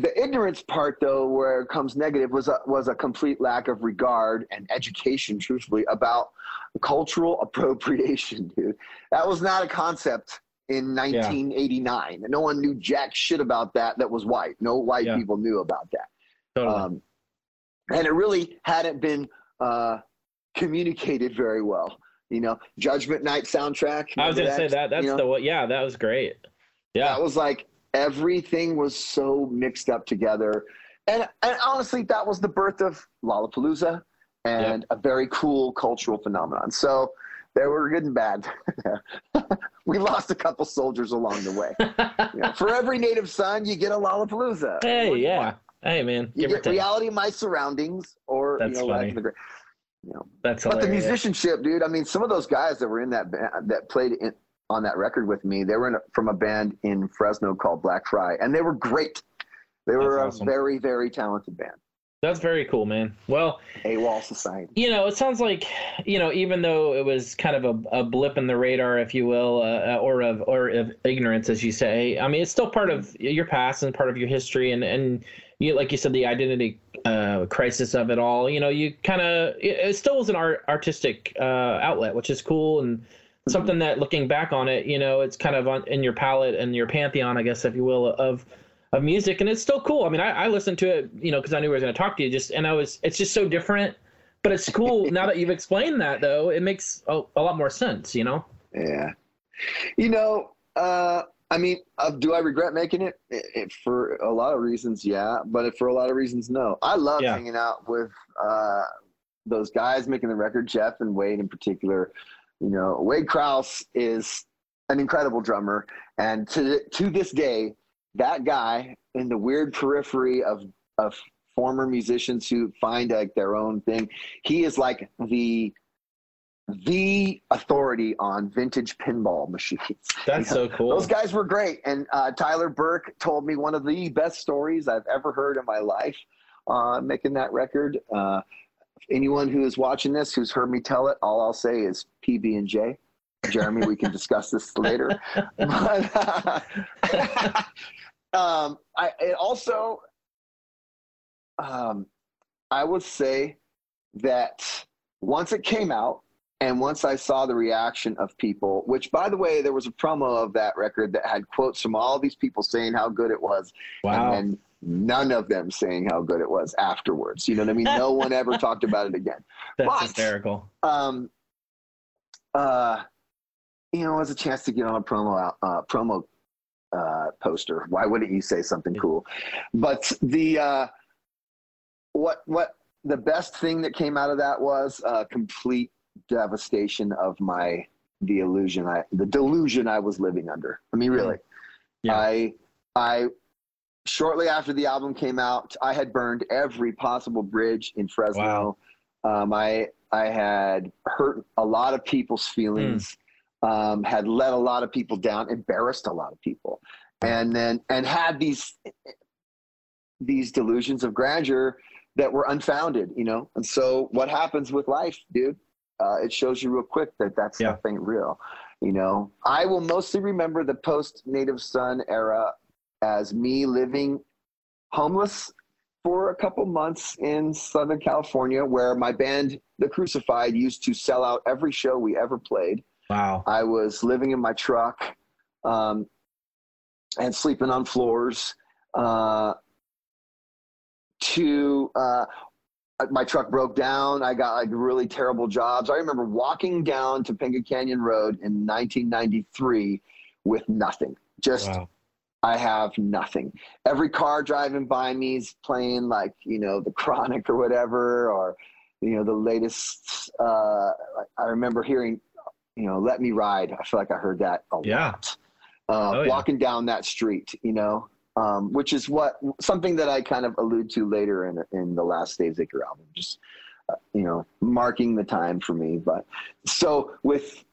The ignorance part though where it comes negative was a, was a complete lack of regard and education truthfully about cultural appropriation dude that was not a concept in 1989 no one knew jack shit about that that was white no white Yeah. people knew about that Totally. um, and it really hadn't been uh, communicated very well you know judgment night soundtrack I was gonna remember say that. That's You know? the what? Yeah, that was great. Yeah. that was like everything was so mixed up together and and honestly that was the birth of lollapalooza and a very cool cultural phenomenon so there were good and bad we lost a couple soldiers along the way You know, for every native son you get a lollapalooza hey, What do you yeah. Hey, man. you get reality of my surroundings or That's you know, funny. Life of the Great- you know That's but the musicianship, dude. I mean, some of those guys that were in that band, that played in, on that record with me, they were in a, from a band in Fresno called Black Fry, and they were great. They were That's awesome. a very, very talented band. That's very cool, man. Well, AWOL Society. you know, it sounds like, you know, even though it was kind of a, a blip in the radar, if you will, uh, or of or of ignorance, as you say. I mean, it's still part of your past and part of your history, and and you like you said, the identity uh, crisis of it all. You know, you kind of it, it still was an art artistic uh, outlet, which is cool and something that looking back on it, you know, it's kind of on, in your palette and your pantheon, I guess, if you will, of of music, and it's still cool. I mean, I, I listened to it, you know, because I knew I was going to talk to you, just and I was, it's just so different, but it's cool now that you've explained that, though. It makes a, a lot more sense, you know. Yeah. You know, uh, I mean, uh, do I regret making it? It- it? For a lot of reasons, yeah. But for a lot of reasons, no. I love Yeah. hanging out with uh, those guys making the record, Jeff and Wade in particular. You know, Wade Krause is an incredible drummer. And to, to this day, that guy in the weird periphery of, of former musicians who find like their own thing, he is like the the authority on vintage pinball machines. That's so cool. Those guys were great. And uh, Tyler Burke told me one of the best stories I've ever heard in my life uh, making that record. Uh, anyone who is watching this who's heard me tell it, all I'll say is PB and J. Jeremy, we can discuss this later. But, um, I it also, um, I would say that once it came out, and once I saw the reaction of people, which by the way, there was a promo of that record that had quotes from all these people saying how good it was, wow. and then none of them saying how good it was afterwards. You know what I mean? No one ever talked about it again. That's but- hysterical. Um, uh, you know, it was a chance to get on a promo uh, promo uh, poster. Why wouldn't you say something cool? But the uh, what what the best thing that came out of that was uh, complete devastation of my the illusion I the delusion I was living under. I mean, really, Yeah. I I shortly after the album came out, I had burned every possible bridge in Fresno. Um, I I had hurt a lot of people's feelings, um, had let a lot of people down, embarrassed a lot of people, and then and had these these delusions of grandeur that were unfounded, you know. And so, what happens with life, dude? Uh, it shows you real quick that that Yeah. stuff ain't real. You know, I will mostly remember the post Native Son era as me living homeless for a couple months in Southern California, where my band, The Crucified, used to sell out every show we ever played. Wow. I was living in my truck um, and sleeping on floors. Uh, to uh, my truck broke down. I got like really terrible jobs. I remember walking down Topanga Canyon Road in 1993 with nothing. Just Wow. I have nothing. Every car driving by me is playing like, you know, the Chronic or whatever, or, you know, the latest. Uh, I remember hearing, you know, Let Me Ride. I feel like I heard that a Yeah. lot. Uh, Oh, yeah. Walking down that street, you know, um, which is what something that I kind of allude to later in, in the last Stavesacre album, just, uh, you know, marking the time for me. But so with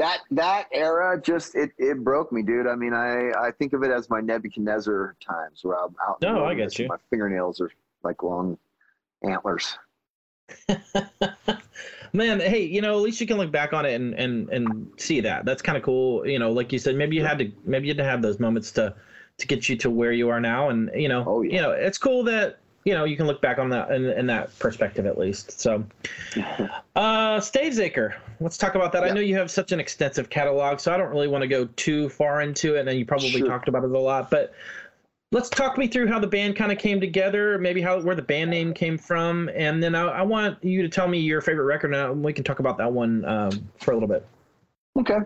that that era just it, it broke me dude i mean i i think of it as my nebuchadnezzar times where i'm out No, I get you. my fingernails are like long antlers Man, hey, you know, at least you can look back on it and and and see that. That's kind of cool. You know, like you said, maybe you had to maybe you had to have those moments to to get you to where you are now. And you know, Oh, yeah. you know, it's cool that you know you can look back on that in, in that perspective at least. So, uh, Stavesacre, let's talk about that. I know you have such an extensive catalog, so I don't really want to go too far into it, and you probably Sure. talked about it a lot, but. Let's talk me through how the band kind of came together, maybe how where the band name came from, and then I, I want you to tell me your favorite record, and we can talk about that one um, for a little bit. okay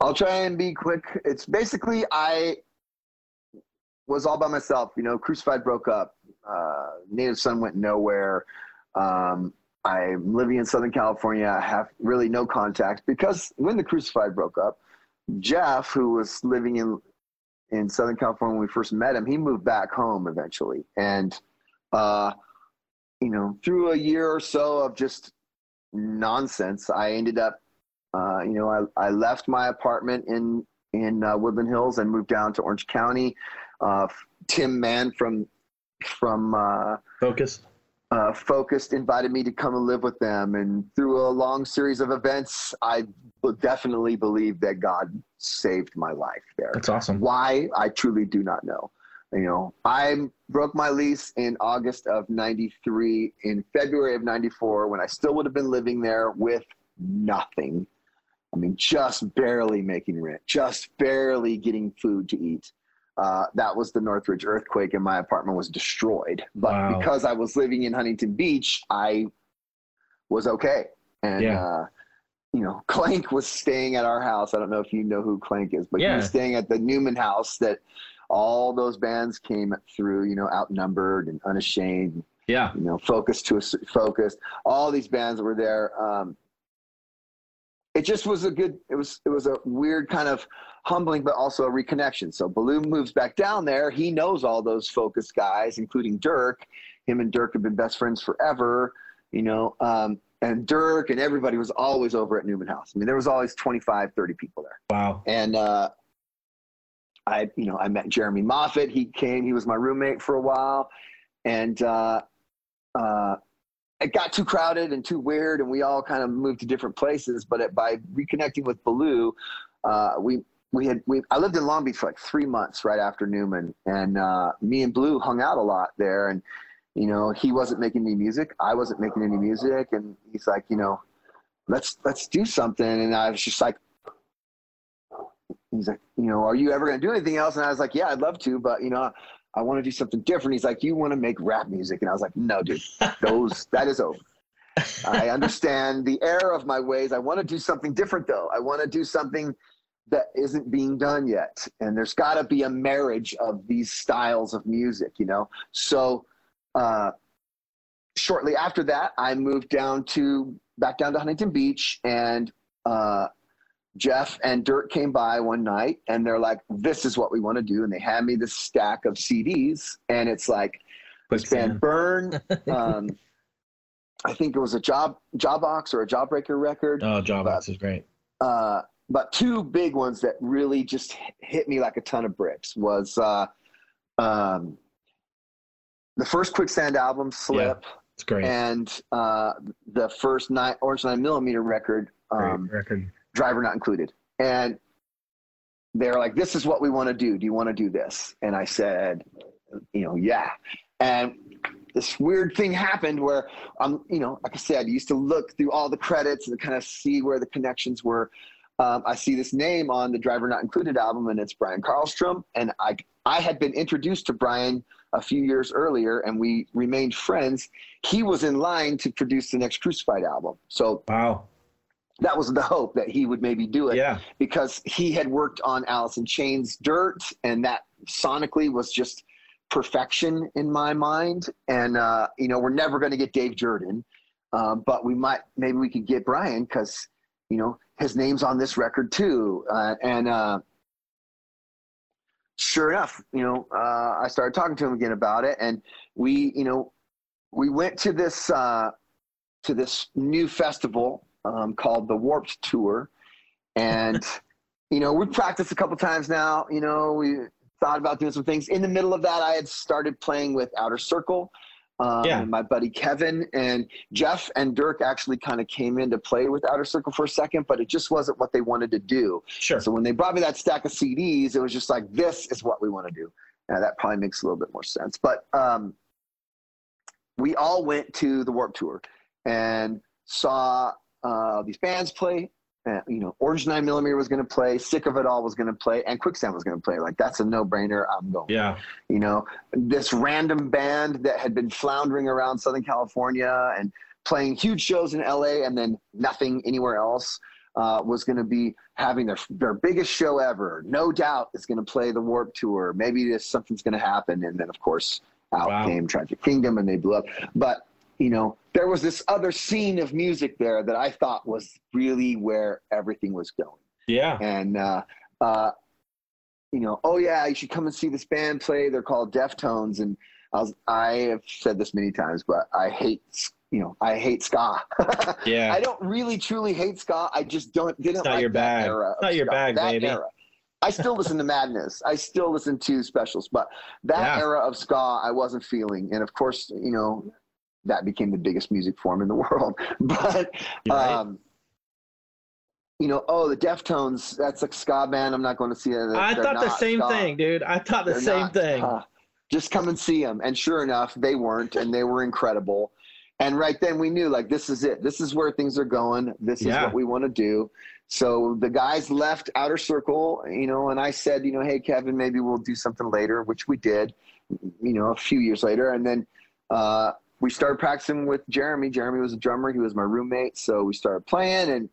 i'll try and be quick it's basically i was all by myself you know crucified broke up uh, native son went nowhere. Um, i'm living in southern california. I have really no contact because when the crucified broke up jeff who was living in in southern california when we first met him he moved back home eventually. And uh, you know through a year or so of just nonsense i ended up uh, you know I, I left my apartment in in uh, woodland hills and moved down to orange county. Uh, tim mann from from uh, Focus. uh, Focused invited me to come and live with them. And through a long series of events, I definitely believe that God saved my life there. That's awesome. Why? I truly do not know. You know, I broke my lease in August of 93. In February of 94, when I still would have been living there with nothing. I mean, just barely making rent, just barely getting food to eat. Uh, that was the Northridge earthquake, and my apartment was destroyed. But Wow. because I was living in Huntington Beach, I was okay. And, Yeah. uh, you know, Clank was staying at our house. I don't know if you know who Clank is, but he was staying at the Newman house that all those bands came through, you know, outnumbered and unashamed, Yeah. you know, focused to a focused. All these bands were there. Um, it just was a good. It was it was a weird kind of humbling, but also a reconnection. So Baloo moves back down there. He knows all those focus guys, including Dirk. Him and Dirk have been best friends forever. You know, um, and Dirk and everybody was always over at Newman House. I mean, there was always 25, 30 people there Wow. and uh, I, you know, I met Jeremy Moffat. He came. He was my roommate for a while, and uh, uh, it got too crowded and too weird, and we all kind of moved to different places. But it, by reconnecting with Baloo, uh, we we had we I lived in Long Beach for like three months right after Newman, and uh, me and Baloo hung out a lot there, and you know, he wasn't making any music, I wasn't making any music, and he's like, you know, let's let's do something, and I was just like he's like, you know, are you ever going to do anything else? And I was like, yeah, I'd love to, but you know, I want to do something different. He's like, you want to make rap music? And I was like, no, dude, those, that is over. I understand the error of my ways. I want to do something different though. I want to do something that isn't being done yet. And there's got to be a marriage of these styles of music, you know? So, uh, shortly after that, I moved down to, back down to Huntington Beach and, uh, Jeff and Dirk came by one night and they're like, this is what we want to do. And they had me this stack of CDs and it's like, this band Burn. Um, I think it was a job, Jawbox or a Jawbreaker record. Oh, Jawbox is great. Uh, but two big ones that really just hit me like a ton of bricks was uh, um, the first Quicksand album, Slip, It's great. and uh, the first nine, Orange 9 millimeter record, um, great record. Driver not included. And they're like, this is what we want to do. Do you want to do this? And I said, you know, yeah. And this weird thing happened where I'm, you know, like I said, I used to look through all the credits and kind of see where the connections were. Um, I see this name on the Driver Not Included album, and it's Brian Carlstrom. And I, I had been introduced to Brian a few years earlier, and we remained friends. He was in line to produce the next Crucified album, so Wow. That was the hope that he would maybe do it Yeah. because he had worked on Alice in Chains Dirt, and that sonically was just perfection in my mind. And uh, you know, we're never going to get Dave Jerden, um, but we might maybe we could get Brian because you know his name's on this record too. Uh, and uh, sure enough, you know, uh, I started talking to him again about it, and we, you know, we went to this uh, to this new festival um, called the Warped Tour, and you know we've practiced a couple times now. You know we thought about doing some things. In the middle of that, I had started playing with Outer Circle. Um, Yeah. and my buddy Kevin and Jeff and Dirk actually kind of came in to play with Outer Circle for a second, but it just wasn't what they wanted to do. Sure. So when they brought me that stack of CDs, it was just like, this is what we want to do. Now that probably makes a little bit more sense. But um, we all went to the Warp Tour and saw uh, these bands play. Uh, you know, Orange Nine Millimeter was going to play, Sick of It All was going to play, and Quicksand was going to play. Like that's a no-brainer. I'm going. Yeah. You know, this random band that had been floundering around Southern California and playing huge shows in LA and then nothing anywhere else uh, was going to be having their their biggest show ever. No doubt is going to play the Warp Tour. Maybe this, something's going to happen, and then of course out Wow. came Tragic Kingdom and they blew up. But you know, there was this other scene of music there that I thought was really where everything was going Yeah. and uh, uh, you know, oh yeah, you should come and see this band play. They're called Deftones, and I was I have said this many times, but I hate you know I hate ska. Yeah. I don't really truly hate ska. I just don't didn't It's not like your that bag. era. It's not your bag, that baby. Era. I still listen to Madness. I still listen to Specials, but that Yeah. era of ska I wasn't feeling. And of course, you know, that became the biggest music form in the world. But right. um, you know, oh, the Deftones, that's a ska band. I'm not going to see it. I thought the same ska. thing, dude. I thought the They're same thing. just come and see them. And sure enough, they weren't, and they were incredible. And right then we knew, like, this is it. This is where things are going. This is Yeah. what we want to do. So the guys left Outer Circle, you know, and I said, you know, hey, Kevin, maybe we'll do something later, which we did, you know, a few years later. And then uh, we started practicing with Jeremy. Jeremy was a drummer, he was my roommate. So we started playing, and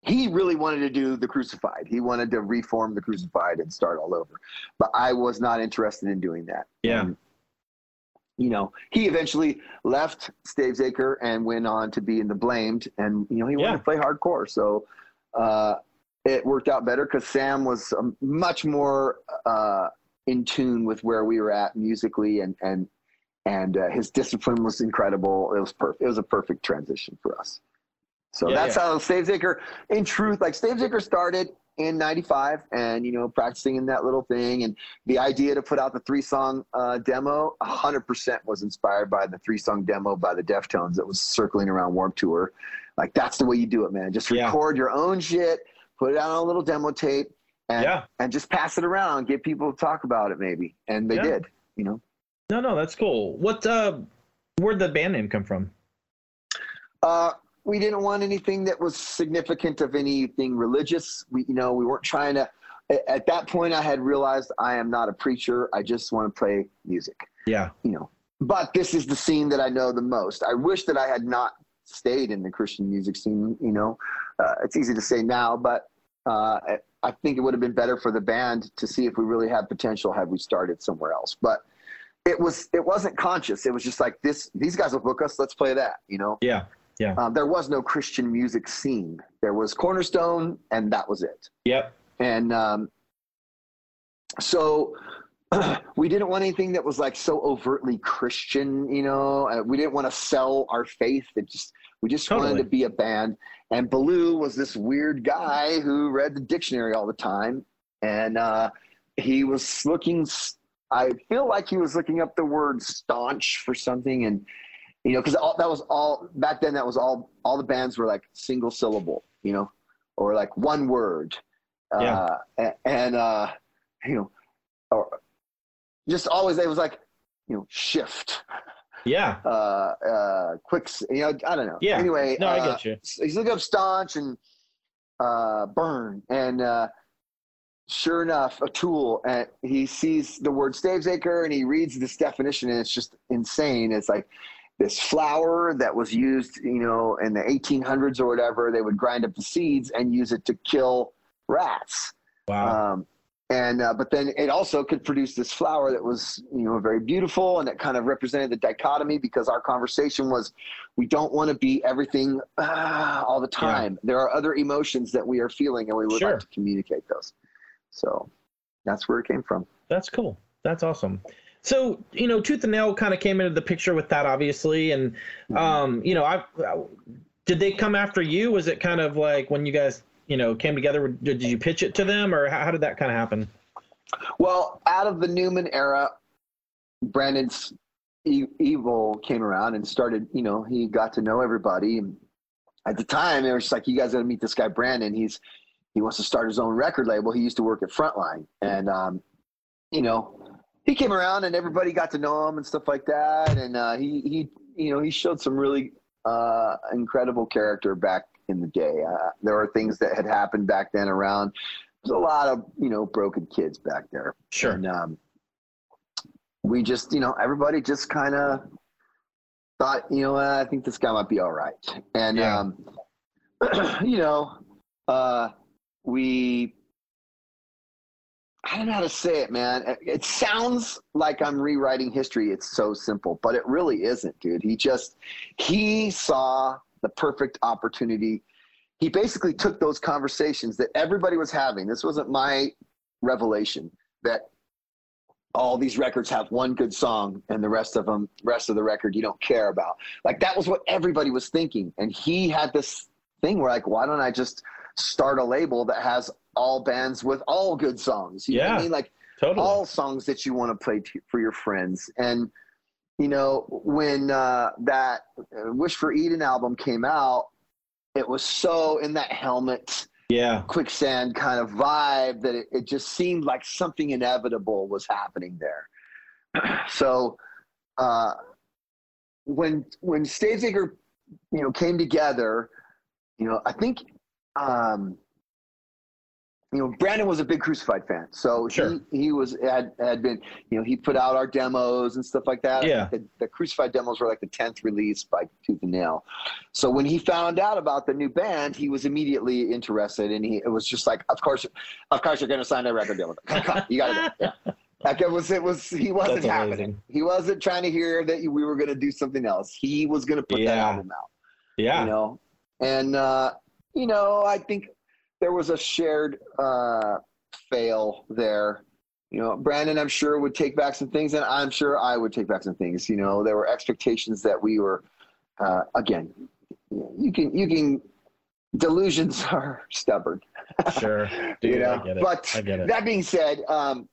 he really wanted to do the Crucified. He wanted to reform the Crucified and start all over. But I was not interested in doing that. Yeah. And, you know, he eventually left Stavesacre and went on to be in the Blamed, and you know he wanted Yeah. to play hardcore. So uh, it worked out better because Sam was um, much more uh, in tune with where we were at musically, and and and uh, his discipline was incredible. It was perfect. It was a perfect transition for us. So Yeah, that's yeah. how Stavesacre, in truth, like Stavesacre started in '95, and you know practicing in that little thing, and the idea to put out the three song uh, demo 100% was inspired by the three song demo by the Deftones that was circling around Warp Tour. Like that's the way you do it, man. Just Yeah. record your own shit, put it out on a little demo tape, and Yeah. and just pass it around, get people to talk about it, maybe. And they Yeah. did, you know. No, no, that's cool. What? Uh, where'd the band name come from? Uh, we didn't want anything that was significant of anything religious. We, you know, we weren't trying to. At that point, I had realized I am not a preacher. I just want to play music. Yeah. you know but this is the scene that i know the most i wish that i had not stayed in the christian music scene you know uh, it's easy to say now but uh, I- i think it would have been better for the band to see if we really had potential had we started somewhere else but it was it wasn't conscious it was just like this these guys will book us let's play that you know Yeah. um, there was no christian music scene there was cornerstone and that was it Yep. and um, so we didn't want anything that was like so overtly Christian, you know. Uh, we didn't want to sell our faith. It just we just Totally. wanted to be a band. And Baloo was this weird guy who read the dictionary all the time, and uh, he was looking. s- I feel like he was looking up the word staunch for something, and you know, because that was all back then. That was all. All the bands were like single syllable, you know, or like one word. Yeah. Uh, a- and uh, you know, or just always it was like, you know, shift, Yeah. uh, uh, quick, you know, I don't know. Yeah. Anyway, No, I uh, get you. he's looking up staunch and uh, burn, and uh, sure enough, a tool, and he sees the word Stavesacre, and he reads this definition, and it's just insane. It's like this flour that was used, you know, in the 1800s or whatever. They would grind up the seeds and use it to kill rats. Wow. Um, and uh, but then it also could produce this flower that was you know very beautiful and it kind of represented the dichotomy because our conversation was we don't want to be everything ah, all the time there are other emotions that we are feeling and we would Sure. like to communicate those so that's where it came from That's cool. That's awesome. So, you know, Tooth and Nail kind of came into the picture with that, obviously. And, Mm-hmm. um, you know, I, did they come after you? Was it kind of like when you guys, you know, came together, did you pitch it to them or how, how did that kind of happen? well out of the newman era brandon's e- Ebel came around and started you know he got to know everybody and at the time it was just like you guys got to meet this guy brandon he's he wants to start his own record label he used to work at frontline and um, you know he came around and everybody got to know him and stuff like that and uh, he he you know he showed some really uh, incredible character back in the day uh, there were things that had happened back then around there's a lot of you know broken kids back there Sure. and um, we just, you know, everybody just kind of thought, you know, uh, I think this guy might be all right. And, Yeah. um, you know, uh, we, I don't know how to say it, man. It- sounds like I'm rewriting history. It's so simple, but it really isn't, dude. He just, he saw the perfect opportunity. He basically took those conversations that everybody was having. This wasn't my revelation that all these records have one good song and the rest of them rest of the record you don't care about like that was what everybody was thinking and he had this thing where like why don't i just start a label that has all bands with all good songs. You know what Yeah. I mean? Like Totally. all songs that you want to play to, for your friends. And you know, when uh, that uh, Wish for Eden album came out, it was so in that helmet yeah. quicksand kind of vibe that it, it just seemed like something inevitable was happening there. so uh, when when Stavesacre, you know, came together, you know, I think um, you know, Brandon was a big Crucified fan, so Sure. he he was had had been you know he put out our demos and stuff like that. Yeah. The, the Crucified demos were like the tenth release by Tooth and Nail. So when he found out about the new band, he was immediately interested, and he it was just like, of course, of course, you're going to sign a record deal with it. You got to. Yeah. Like it was, it was. He wasn't That's happening. amazing. He wasn't trying to hear that we were going to do something else. He was going to put that Yeah. album out Yeah. you know and uh you know i think there was a shared uh fail there you know brandon i'm sure would take back some things and i'm sure i would take back some things you know there were expectations that we were uh again you can you can delusions are stubborn Sure. Dude, you know I get it. but I get it. that being said um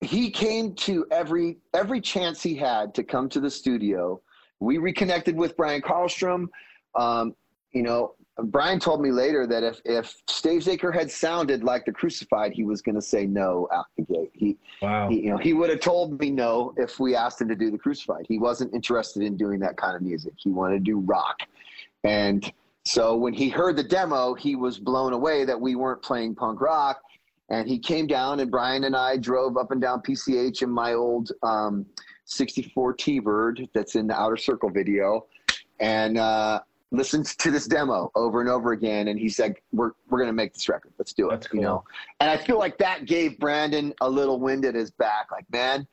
he came to every every chance he had to come to the studio we reconnected with brian carlstrom um, you know brian told me later that if if stavesacre had sounded like the crucified he was going to say no out the gate. He, wow. he you know he would have told me no if we asked him to do the crucified. He wasn't interested in doing that kind of music. He wanted to do rock. And so when he heard the demo he was blown away that we weren't playing punk rock. And he came down and brian and i drove up and down pch in my old um, 64 t-bird that's in the outer circle video. And uh, listened to this demo over and over again and he said we're, we're going to make this record let's do it That's you cool. know and i feel like that gave brandon a little wind at his back like man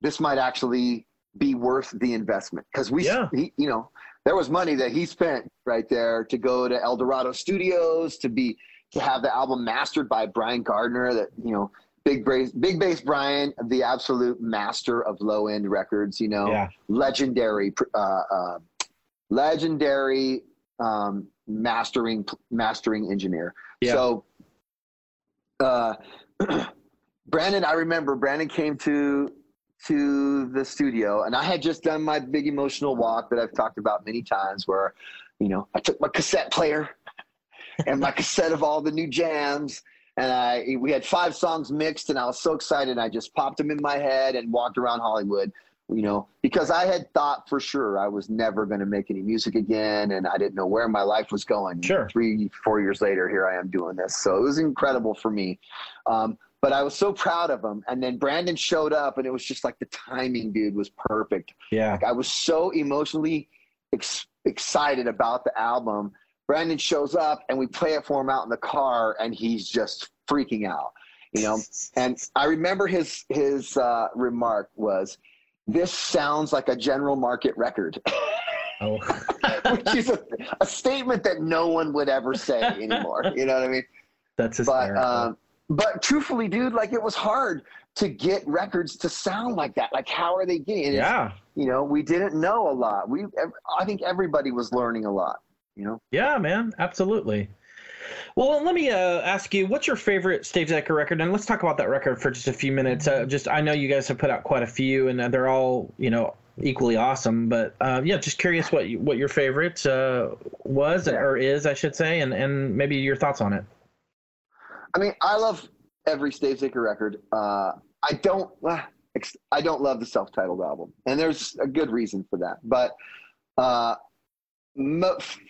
this might actually be worth the investment because we Yeah. he, you know there was money that he spent right there to go to El Dorado Studios to be to have the album mastered by Brian Gardner. That you know, big bass, big bass Brian, the absolute master of low end records. You know, Yeah. legendary, uh, uh, legendary um, mastering mastering engineer. Yeah. So, uh, Brandon, I remember Brandon came to to the studio, and I had just done my big emotional walk that I've talked about many times, where you know I took my cassette player and my cassette of all the new jams. And I, we had five songs mixed, and I was so excited. I just popped them in my head and walked around Hollywood, you know, because I had thought for sure I was never going to make any music again, and I didn't know where my life was going. Sure. Three, four years later, here I am doing this. So it was incredible for me. Um, but I was so proud of him. And then Brandon showed up, and it was just like the timing, dude, was perfect. Yeah. Like I was so emotionally ex- excited about the album. Brandon shows up and we play it for him out in the car, and he's just freaking out, you know. And I remember his his uh, remark was, "This sounds like a general market record," Oh. which is a, a statement that no one would ever say anymore. You know what I mean? That's But um, but truthfully, dude, like it was hard to get records to sound like that. Like, how are they getting? it? Yeah. you know we didn't know a lot we i think everybody was learning a lot you know Yeah, man. Absolutely. Well, let me uh, ask you, what's your favorite Stavesacre record? And let's talk about that record for just a few minutes. Uh, just, I know you guys have put out quite a few, and uh, they're all, you know, equally awesome. But uh, yeah, just curious what you, what your favorite uh, was Yeah. or is, I should say, and and maybe your thoughts on it. i mean i love every Stavesacre record uh i don't uh, i don't love the self-titled album and there's a good reason for that but uh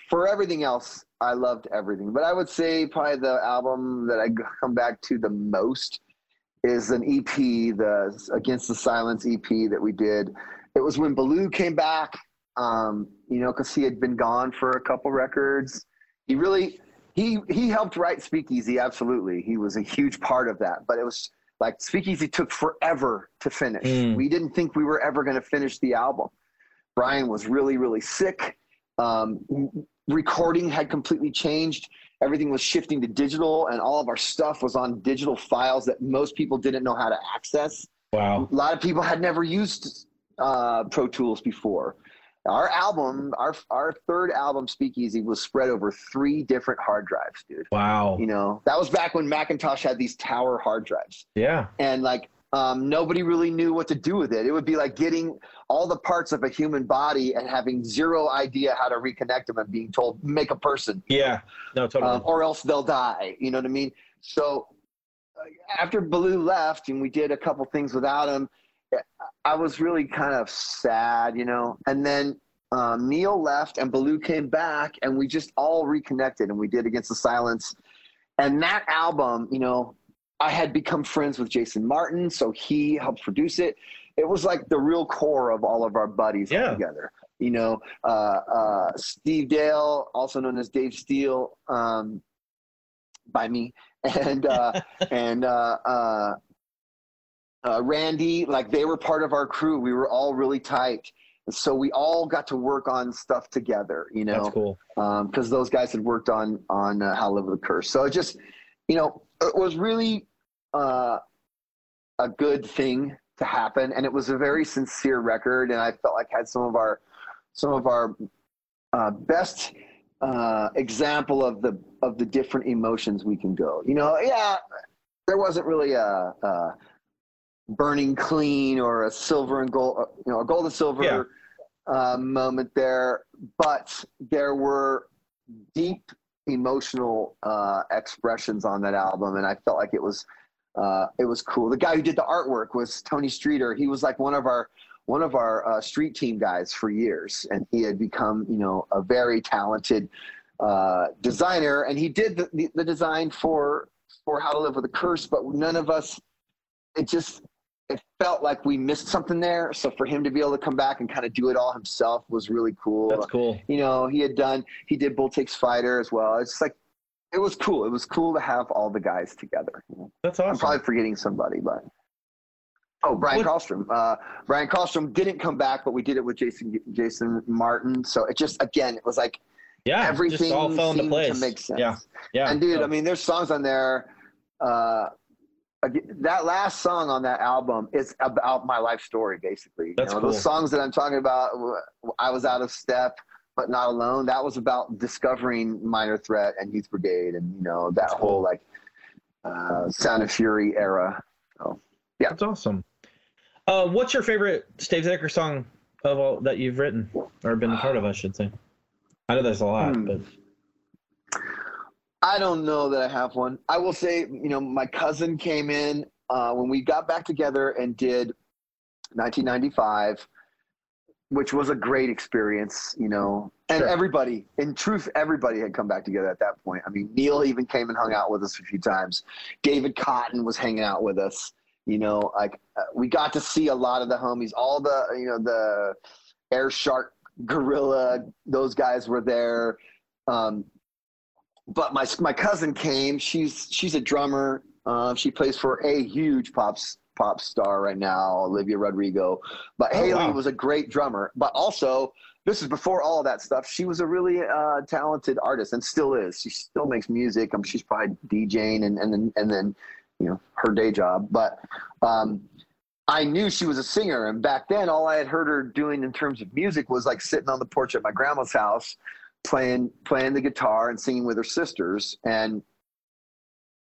for everything else i loved everything but i would say probably the album that I come back to the most is an ep the against the silence ep that we did it was when baloo came back um, you know, because he had been gone for a couple records. He really he he helped write Speakeasy. Absolutely, he was a huge part of that. But it was like Speakeasy took forever to finish. Mm. We didn't think we were ever going to finish the album. Brian was really really sick. Um, recording had completely changed. Everything was shifting to digital, and all of our stuff was on digital files that most people didn't know how to access Wow. a lot of people had never used uh, Pro Tools before. our album, our our third album, Speakeasy, was spread over three different hard drives, dude. Wow. You know, that was back when Macintosh had these tower hard drives, Yeah. and like um, nobody really knew what to do with it. It would be like getting all the parts of a human body and having zero idea how to reconnect them and being told make a person Yeah. No, totally. um, or else they'll die. You know what I mean? So uh, after Baloo left and we did a couple things without him, I was really kind of sad, you know. And then um, Neil left and Baloo came back and we just all reconnected and we did Against the Silence. And that album, you know, I had become friends with Jason Martin, so he helped produce it. It was like the real core of all of our buddies Yeah. together. You know, uh, uh, Steve Dale, also known as Dave Steele, um, by me, and uh, and uh, uh, uh, Randy, like they were part of our crew. We were all really tight, so we all got to work on stuff together. You know, That's cool. because those guys had worked on on uh, How to Live with a Curse. So it just, you know, it was really uh, a good thing to happen, and it was a very sincere record, and I felt like had some of our some of our uh, best uh, example of the of the different emotions we can go. You know, yeah, there wasn't really a. a burning clean or a silver and gold uh, you know a gold and silver Yeah. uh, moment there but there were deep emotional uh, expressions on that album and i felt like it was uh, it was cool. The guy who did the artwork was tony streeter. He was like one of our one of our uh, street team guys for years. And he had become you know a very talented uh, designer. And he did the, the, the design for for how to live with a curse. But none of us it just it felt like we missed something there. So for him to be able to come back and kind of do it all himself was really cool. That's cool. you know he had done he did bull takes fighter as well. It's like it was cool it was cool to have all the guys together That's awesome. i'm probably forgetting somebody but oh brian What- uh brian Carlstrom didn't come back but we did it with jason jason martin so it just again it was like yeah. everything just all fell into place. to make sense Yeah. Yeah. and dude, So- I mean, there's songs on there. Uh, that last song on that album is about my life story, basically. You That's know, cool. Those songs that I'm talking about, I was out of step, but not alone. That was about discovering Minor Threat and Youth Brigade, and you know that That's cool. whole like uh, Sound of Fury era. Yeah, that's awesome. Uh, what's your favorite Stavesacre song of all that you've written or been a part of? I should say. I know there's a lot, Hmm. but I don't know that I have one. I will say, you know, my cousin came in uh, when we got back together and did 1995, which was a great experience, you know. And Sure. everybody, in truth, everybody had come back together at that point. I mean, Neil even came and hung out with us a few times. David Cotton was hanging out with us. You know, like uh, we got to see a lot of the homies, all the, you know, the Air Shark, Gorilla, those guys were there. Um, but my my cousin came. She's she's a drummer. Um, she plays for a huge pop pop star right now, Olivia Rodrigo. But Oh, Haley wow. was a great drummer. But also, this is before all of that stuff. She was a really uh, talented artist and still is. She still makes music. Um, she's probably DJing and and then and then you know her day job. But um, I knew she was a singer, and back then, all I had heard her doing in terms of music was like sitting on the porch at my grandma's house, playing playing the guitar and singing with her sisters. And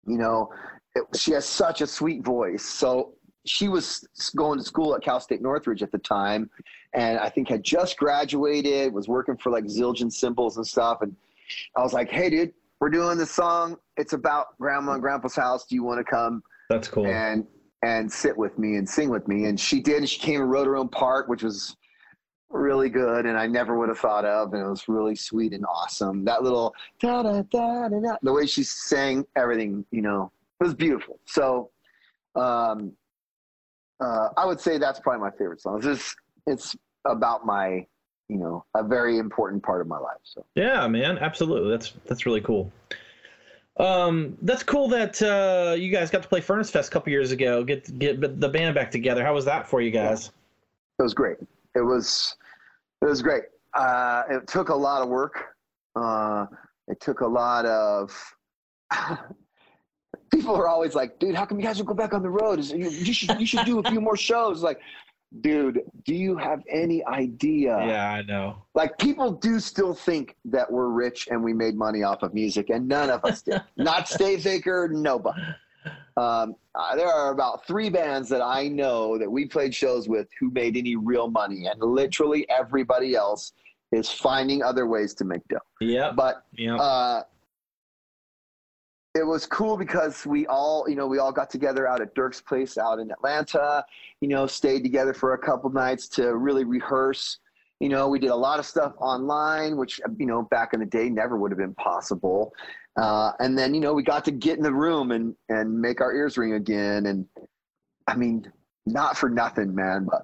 you know, it, she has such a sweet voice. So she was going to school at Cal State Northridge at the time, and I think had just graduated, was working for like Zildjian Cymbals and stuff. And I was like, "Hey, dude, we're doing this song. It's about Grandma and Grandpa's house. Do you want to come?" that's cool. and and sit with me and sing with me. And she did. And she came and wrote her own part, which was really good. And I never would have thought of. And it was really sweet and awesome. That little da da da da da. The way she sang everything, you know, it was beautiful. So, um, uh, I would say that's probably my favorite song. It's just, it's about my, you know, a very important part of my life. So. Yeah, man, absolutely. That's that's really cool. Um, that's cool that uh, you guys got to play Furnace Fest a couple years ago. Get get the band back together. How was that for you guys? it was great. It was it was great. Uh, it took a lot of work. Uh, it took a lot of. People are always like, "Dude, how come you guys don't go back on the road? Is- You, you should you should do a few more shows." Like, dude, do you have any idea? yeah, I know. Like people do still think that we're rich and we made money off of music, and none of us did. Not Stavesacre, nobody. Um, uh, there are about three bands that I know that we played shows with who made any real money, and literally everybody else is finding other ways to make dough. Yeah. But Yep. uh, it was cool because we all, you know, we all got together out at Dirk's place out in Atlanta, you know, stayed together for a couple nights to really rehearse. You know, we did a lot of stuff online, which, you know, back in the day never would have been possible. Uh, and then, you know, we got to get in the room and, and make our ears ring again. And I mean, not for nothing, man, but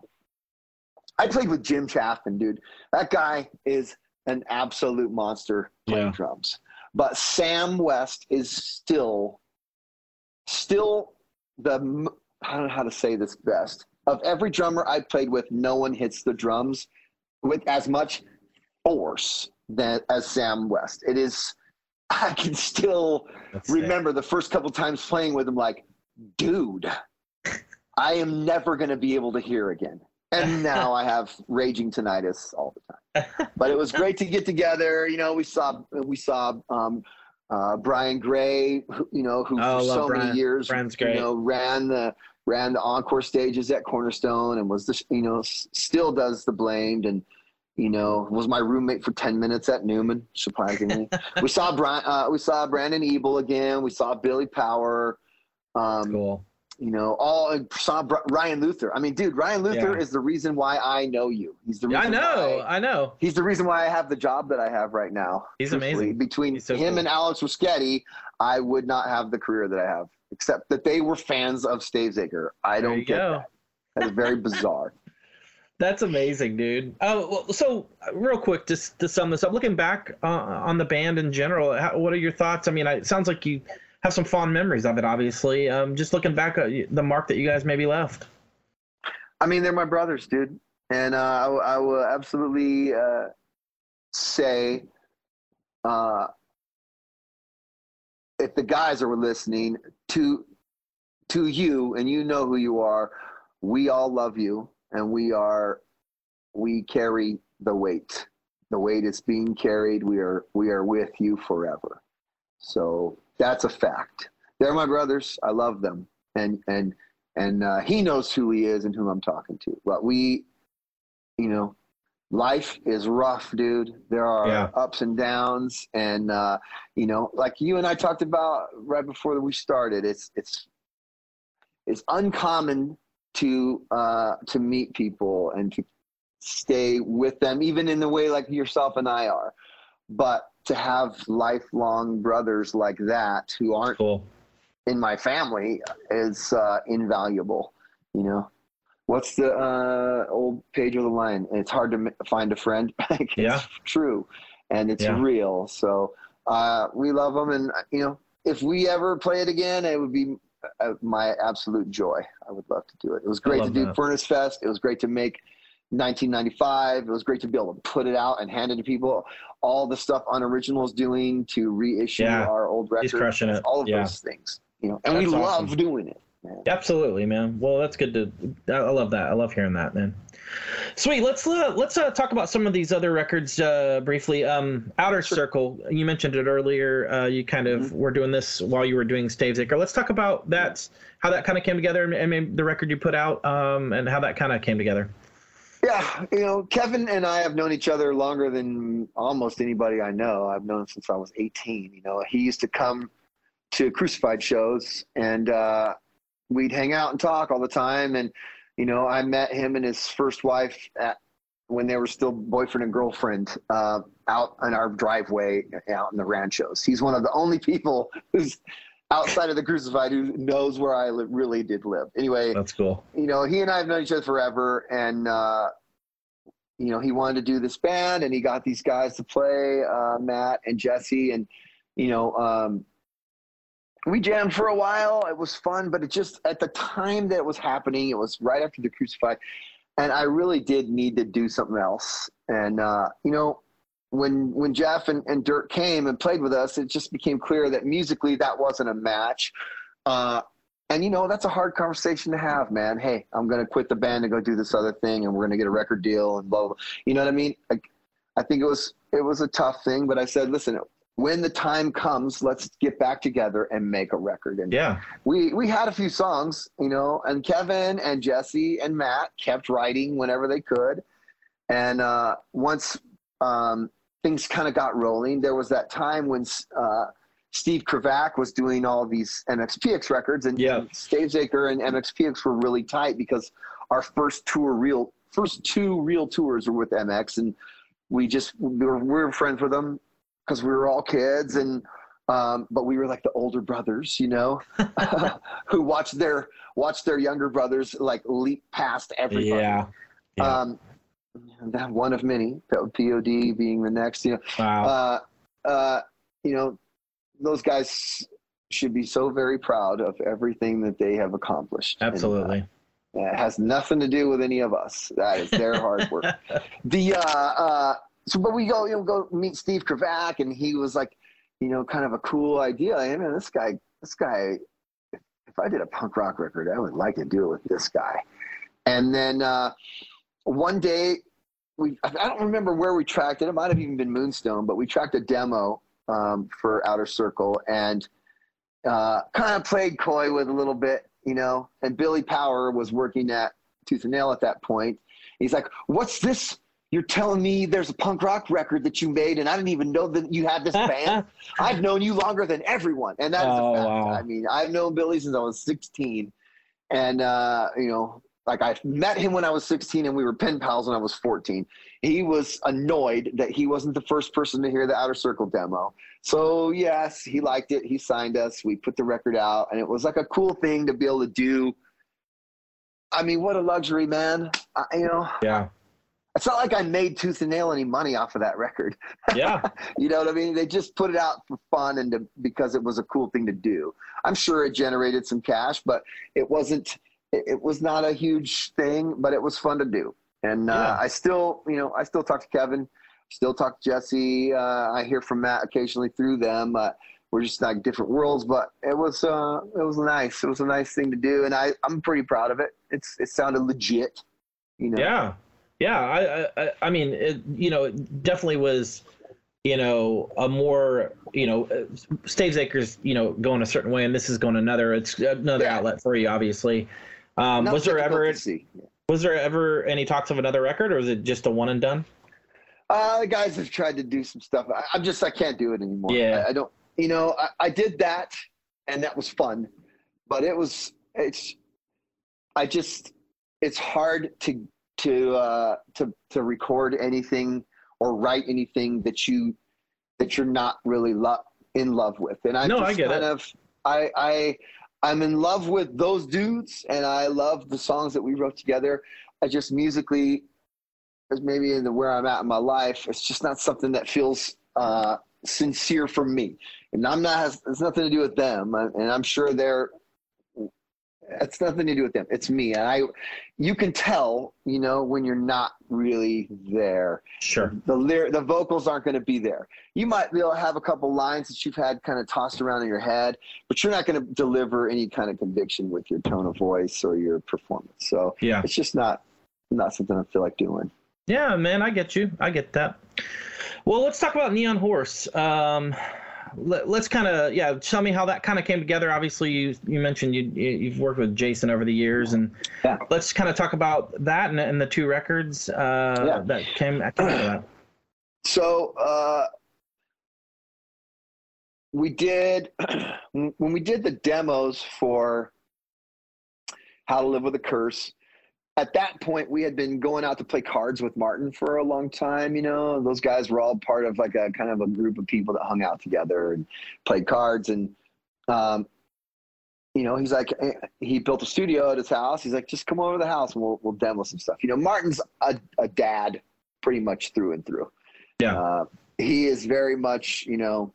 I played with Jim Chaffin, dude. That guy is an absolute monster playing Yeah. drums. But Sam West is still, still the, I don't know how to say this best. Of every drummer I played with, no one hits the drums with as much force that as Sam West. It is. I can still That's remember the first couple times playing with him, like, dude, I am never going to be able to hear again. And now I have raging tinnitus all the time. But it was great to get together. You know, we saw we saw um, uh, Brian Gray, who- you know, who Oh, for so Brian. many years, Brian's you great. know, ran the ran the encore stages at Cornerstone and was the you know s- still does the blamed and you know was my roommate for 10 minutes at Newman surprisingly we saw Brian uh, we saw Brandon Ebel again we saw Billy Power um, cool. You know all and saw Ryan Luther I mean dude Ryan Luther Yeah. is the reason why I know you he's the reason I know. why- I know. He's the reason why I have the job that I have right now. He's truthfully. amazing. Between He's so him cool. and Alex Ruschetti, I would not have the career that I have, except that they were fans of Stavesacre. I don't get go. that. That's very bizarre. That's amazing, dude. Oh, well, so real quick, just to sum this up, looking back uh, on the band in general, how, what are your thoughts? I mean, I, it sounds like you have some fond memories of it. Obviously, um, just looking back at the mark that you guys maybe left. I mean, they're my brothers, dude, and uh, I, will- I will absolutely uh, say, uh, if the guys are listening to to you, and you know who you are, we all love you, and we are we carry the weight. The weight is being carried. We are we are with you forever. So that's a fact. They're my brothers. I love them, and and and uh, he knows who he is and who I'm talking to. But we, you know, life is rough, dude. There are Yeah. ups and downs, and uh, you know, like you and I talked about right before we started. It's it's it's uncommon to uh, to meet people and to stay with them, even in the way like yourself and I are. But to have lifelong brothers like that who aren't Cool. in my family is uh, invaluable. You know, what's the uh, old page of the line? It's hard to m- find a friend. it's Yeah. true, and it's Yeah. real. So uh, we love them, and uh, you know, if we ever play it again, it would be uh, my absolute joy. I would love to do it. It was great to do that. Furnace Fest. It was great to make 1995. It was great to be able to put it out and hand it to people. All the stuff Unoriginal is doing to reissue Yeah. our old records. He's crushing it. All of Yeah. those things, you know, and we love awesome. doing it. Man. Absolutely, man. Well, that's good to. I love that. I love hearing that, man. Sweet. Let's uh, let's uh, talk about some of these other records uh, briefly. Um, Outer Circle. You mentioned it earlier. Uh, you kind of were doing this while you were doing Stavesacre. Let's talk about that. How that kind of came together, and, and the record you put out, um, and how that kind of came together. Yeah, you know, Kevin and I have known each other longer than almost anybody I know. I've known him since I was 18. You know, he used to come to Crucified shows, and uh, we'd hang out and talk all the time. And you know, I met him and his first wife at when they were still boyfriend and girlfriend uh, out in our driveway out in the ranchos. He's one of the only people who's outside of the Crucified who knows where I li- really did live. Anyway, That's cool. you know, he and I have known each other forever, and uh, you know, he wanted to do this band, and he got these guys to play, uh, Matt and Jesse, and you know, um, we jammed for a while. It was fun, but it just at the time that it was happening, it was right after the Crucified, and I really did need to do something else. And uh, you know, when when Jeff and, and Dirk came and played with us, it just became clear that musically that wasn't a match. Uh, and you know that's a hard conversation to have, man. Hey, I'm gonna quit the band and go do this other thing, and we're gonna get a record deal and blah blah. blah. You know what I mean? Like, I think it was it was a tough thing, but I said, listen, when the time comes, let's get back together and make a record. And Yeah. we we had a few songs, you know, and Kevin and Jesse and Matt kept writing whenever they could. And uh, once um, things kind of got rolling, there was that time when uh, Steve Kravac was doing all these MXPX records, and, Yeah. and Stavesacre and MXPX were really tight because our first tour, real first two real tours were with MX, and we just we were, we were friends with them because we were all kids and. Um, but we were like the older brothers, you know, who watched their watched their younger brothers like leap past everybody. Yeah. Yeah. Um, that one of many, POD being the next. You know, Wow. uh, uh, you know, those guys should be so very proud of everything that they have accomplished. And, uh, Absolutely. it has nothing to do with any of us. That is their hard work. The uh, uh, so, but we go, you know, go meet Steve Kravac, and he was like, you know, kind of a cool idea. Hey, man, this guy, this guy. If, if I did a punk rock record, I would like to do it with this guy. And then uh, one day, we I don't remember where we tracked it. It might have even been Moonstone, but we tracked a demo um, for Outer Circle and uh, kind of played coy with a little bit, you know. And Billy Power was working at Tooth and Nail at that point. He's like, "What's this? You're telling me there's a punk rock record that you made, and I didn't even know that you had this band. I've known you longer than everyone, and that is Oh, a fact. wow. I mean, I've known Billy since I was 16, and uh, you know, like I met him when I was 16, and we were pen pals when I was 14. He was annoyed that he wasn't the first person to hear the Outer Circle demo. So yes, he liked it. He signed us. We put the record out, and it was like a cool thing to be able to do. I mean, what a luxury, man! I, you know, yeah. it's not like I made Tooth and Nail any money off of that record. Yeah. You know what I mean? They just put it out for fun and to, because it was a cool thing to do. I'm sure it generated some cash, but it wasn't. It, it was not a huge thing, but it was fun to do. And uh, Yeah. I still, you know, I still talk to Kevin, still talk to Jesse. Uh, I hear from Matt occasionally through them. Uh, we're just like different worlds, but it was uh, it was nice. It was a nice thing to do, and I I'm pretty proud of it. It's it sounded legit. You know. Yeah, yeah. I, I, I mean, it, you know, it definitely was, you know, a more, you know, Stavesacre's you know, going a certain way, and this is going another. It's another Yeah. outlet for you, obviously. Um, was there ever, was there ever any talks of another record, or was it just a one and done? Uh, the guys have tried to do some stuff. I, I'm just, I can't do it anymore. Yeah. I, I don't, you know, I, I did that and that was fun, but it was, it's, I just, it's hard to, to, uh, to, to record anything or write anything that you, that you're not really lo- in love with. And I No, just I get kind it. of, I, I, I'm in love with those dudes and I love the songs that we wrote together. I just musically, maybe in the where I'm at in my life, it's just not something that feels uh, sincere for me. And I'm not has it's nothing to do with them, and I'm sure they're. It's nothing to do with them. It's me, and I. You can tell, you know, when you're not really there. Sure. The lyr- the vocals aren't going to be there. You might be able to have a couple lines that you've had kind of tossed around in your head, but you're not going to deliver any kind of conviction with your tone of voice or your performance. So Yeah. it's just not not something I feel like doing. Yeah, man, I get you. I get that. Well, let's talk about Neon Horse. Um, let, us kind of yeah, tell me how that kind of came together. Obviously, you you mentioned you you- you've worked with Jason over the years, and Yeah. let's kind of talk about that and, and the two records uh, Yeah. that came, of that. So uh, we did when we did the demos for How to Live with a Curse. At that point, we had been going out to play cards with Martin for a long time. You know, those guys were all part of like a kind of a group of people that hung out together and played cards. And um, you know, he's like, eh, he built a studio at his house. He's like, just come over to the house and we'll we'll demo some stuff. You know, Martin's a, a dad pretty much through and through. Yeah. Uh, he is very much, you know,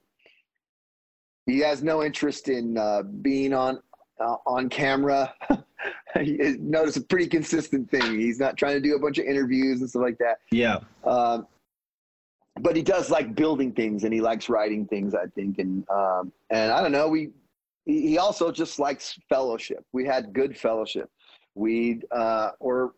he has no interest in uh, being on uh, on camera. Notice a pretty consistent thing. He's not trying to do a bunch of interviews and stuff like that. Yeah, Um, but he does like building things and he likes writing things, I think. And um, and I don't know, we he he also just likes fellowship. We had good fellowship. We uh, were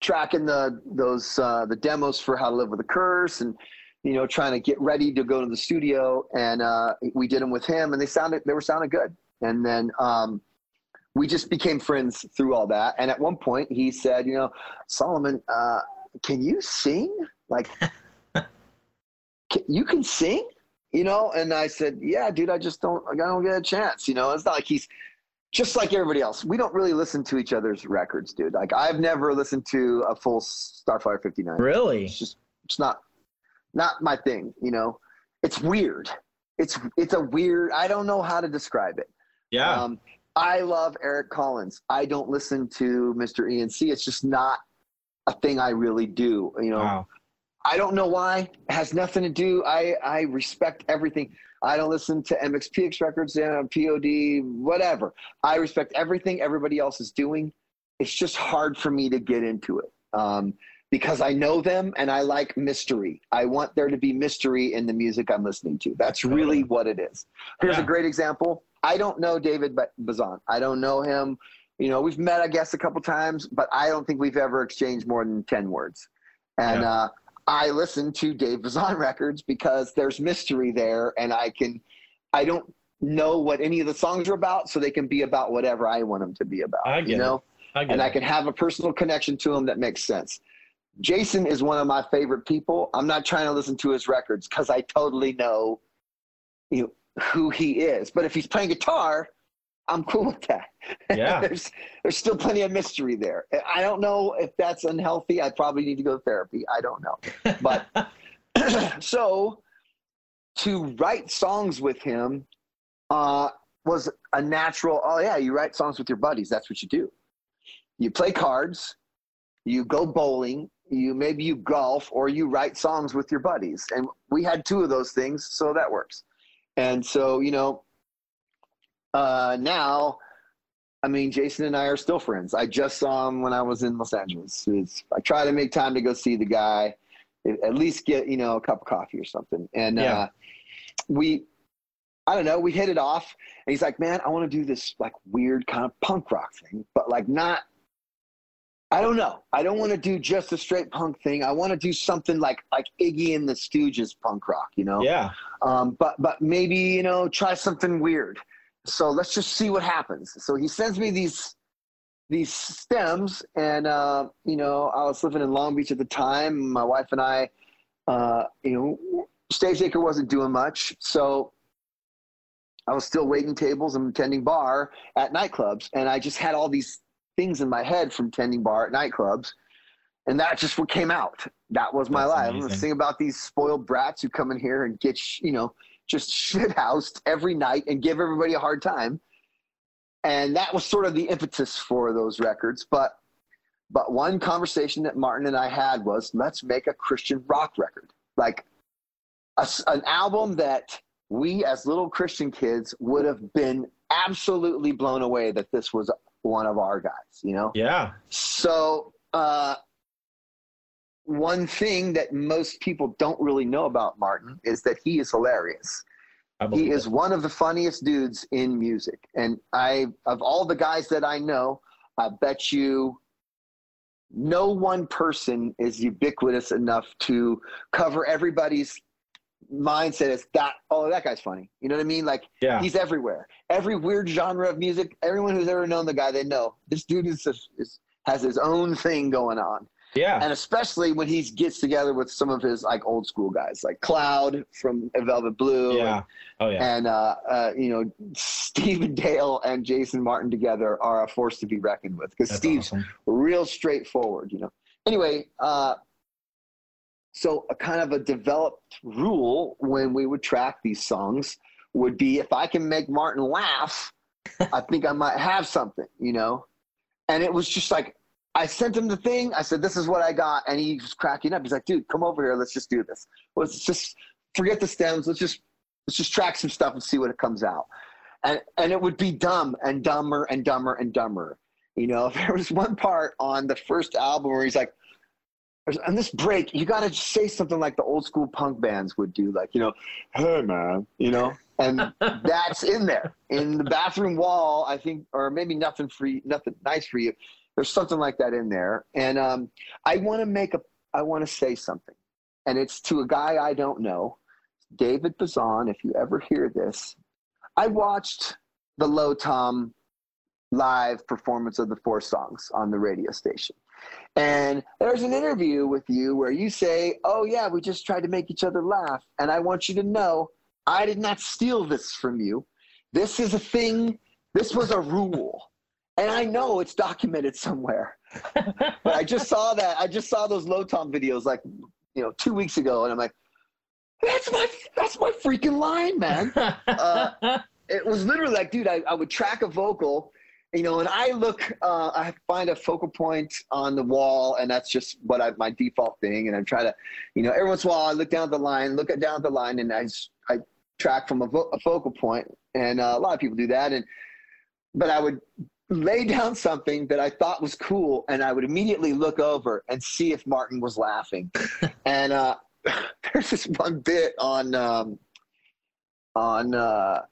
tracking the those uh, the demos for How to Live with a Curse, and you know trying to get ready to go to the studio. And uh, we did them with him, and they sounded they were sounding good. And then um, we just became friends through all that. And at one point, he said, "You know, Salomon, uh, can you sing? Like, can, you can sing?" You know, and I said, "Yeah, dude, I just don't, I don't get a chance." You know, it's not like he's just like everybody else. We don't really listen to each other's records, dude. Like, I've never listened to a full Starflyer '59. Really? It's just, it's not, not my thing. You know, it's weird. It's, it's a weird. I don't know how to describe it. Yeah. Um, I love Eric Collins. I don't listen to Mr. ENC. It's just not a thing I really do. You know, wow. I don't know why. It has nothing to do. I, I respect everything. I don't listen to MXPX records, uh, POD, whatever. I respect everything everybody else is doing. It's just hard for me to get into it um, because I know them and I like mystery. I want there to be mystery in the music I'm listening to. That's really what it is. Here's Yeah. a great example. I don't know David Ba- Bazan. I don't know him. You know, we've met, I guess, a couple times, but I don't think we've ever exchanged more than 10 words. And Yeah. uh, I listen to Dave Bazan records because there's mystery there, and I can, I don't know what any of the songs are about, so they can be about whatever I want them to be about. I get you it. know, I get and I can have a personal connection to him that makes sense. Jason is one of my favorite people. I'm not trying to listen to his records because I totally know, you know, who he is. But if he's playing guitar, I'm cool with that. Yeah. there's there's still plenty of mystery there. I don't know if that's unhealthy. I probably need to go to therapy. I don't know. But so to write songs with him uh, was a natural. Oh yeah, you write songs with your buddies. That's what you do. You play cards, you go bowling, you maybe you golf, or you write songs with your buddies. And we had two of those things, so that works. And so you know, uh, now. I mean, Jason and I are still friends. I just saw him when I was in Los Angeles. It's, I try to make time to go see the guy, at least get you know a cup of coffee or something. And Yeah. uh, we, I don't know, we hit it off. And he's like, "Man, I want to do this like weird kind of punk rock thing, but like not." I don't know. I don't want to do just a straight punk thing. I want to do something like like Iggy and the Stooges punk rock, you know yeah. um, but but maybe you know try something weird so let's just see what happens so he sends me these these stems and uh, you know i was living in long beach at the time my wife and i uh, you know stavesacre wasn't doing much so i was still waiting tables and tending bar at nightclubs and i just had all these things in my head from tending bar at nightclubs and that just what came out that was my That's life i'm amazing. sing about these spoiled brats who come in here and get you know just shit housed every night and give everybody a hard time. And that was sort of the impetus for those records. But but one conversation that Martin and I had was let's make a Christian rock record. Like a an album that we as little Christian kids would have been absolutely blown away that this was one of our guys, you know? Yeah. So, uh, one thing that most people don't really know about Martin is that he is hilarious. He is it. one of the funniest dudes in music. And I, of all the guys that I know, I bet you no one person is ubiquitous enough to cover everybody's mindset is that, oh, that guy's funny. You know what I mean? Like, Yeah. he's everywhere. Every weird genre of music, everyone who's ever known the guy, they know this dude is, is has his own thing going on Yeah. and especially when he gets together with some of his like old school guys like cloud from velvet blue Yeah. Oh yeah. and uh, uh, you know steve dail and jason martin together are a force to be reckoned with because steve's awesome. real straightforward you know anyway uh, so a kind of a developed rule when we would track these songs would be if i can make martin laugh i think i might have something you know and it was just like I sent him the thing. I said, "This is what I got," and he was cracking up. He's like, "Dude, come over here. Let's just do this. Let's just forget the stems. Let's just let's just track some stuff and see what it comes out." And and it would be dumb and dumber and dumber and dumber. You know, there was one part on the first album where he's like, "On this break, you got to say something like the old school punk bands would do, like you know, hey man, you know." and that's in there in the bathroom wall. I think, or maybe nothing for you, nothing nice for you. There's something like that in there, and um, I want to make a. I want to say something, and it's to a guy I don't know, David Bazan. If you ever hear this, I watched the Low Tom live performance of the four songs on the radio station. And there's an interview with you where you say, Oh, yeah, we just tried to make each other laugh. And I want you to know I did not steal this from you. This is a thing, this was a rule. And I know it's documented somewhere. but I just saw that. I just saw those low tom videos like, you know, two weeks ago. And I'm like, that's my, that's my freaking line, man. Uh, it was literally like, dude, I, I would track a vocal, you know, and I look, uh, I find a focal point on the wall, and that's just what I, my default thing. And I try to, you know, every once in a while I look down the line, look at down the line, and I, I track from a, vo- a focal point. And uh, a lot of people do that. And, but I would lay down something that I thought was cool, and I would immediately look over and see if Martin was laughing. and uh, there's this one bit on, um, on, uh,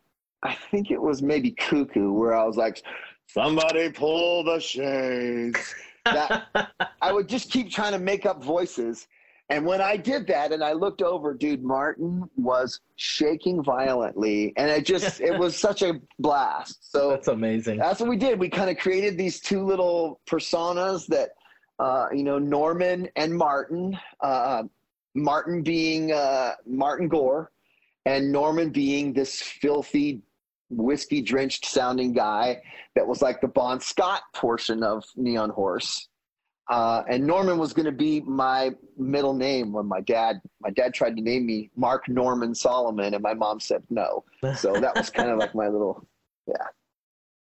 I think it was maybe Cuckoo, where I was like, somebody pull the shades. That I would just keep trying to make up voices. And when I did that and I looked over, dude, Martin was shaking violently. And it just, it was such a blast. So That's amazing. that's what we did. We kind of created these two little personas that, uh, you know, Norman and Martin. Uh, Martin being uh, Martin Gore, and Norman being this filthy, whiskey drenched sounding guy that was like the Bon Scott portion of Neon Horse. Uh, and Norman was going to be my middle name when my dad my dad tried to name me Mark Norman Salomon, and my mom said no. So that was kind of like my little yeah.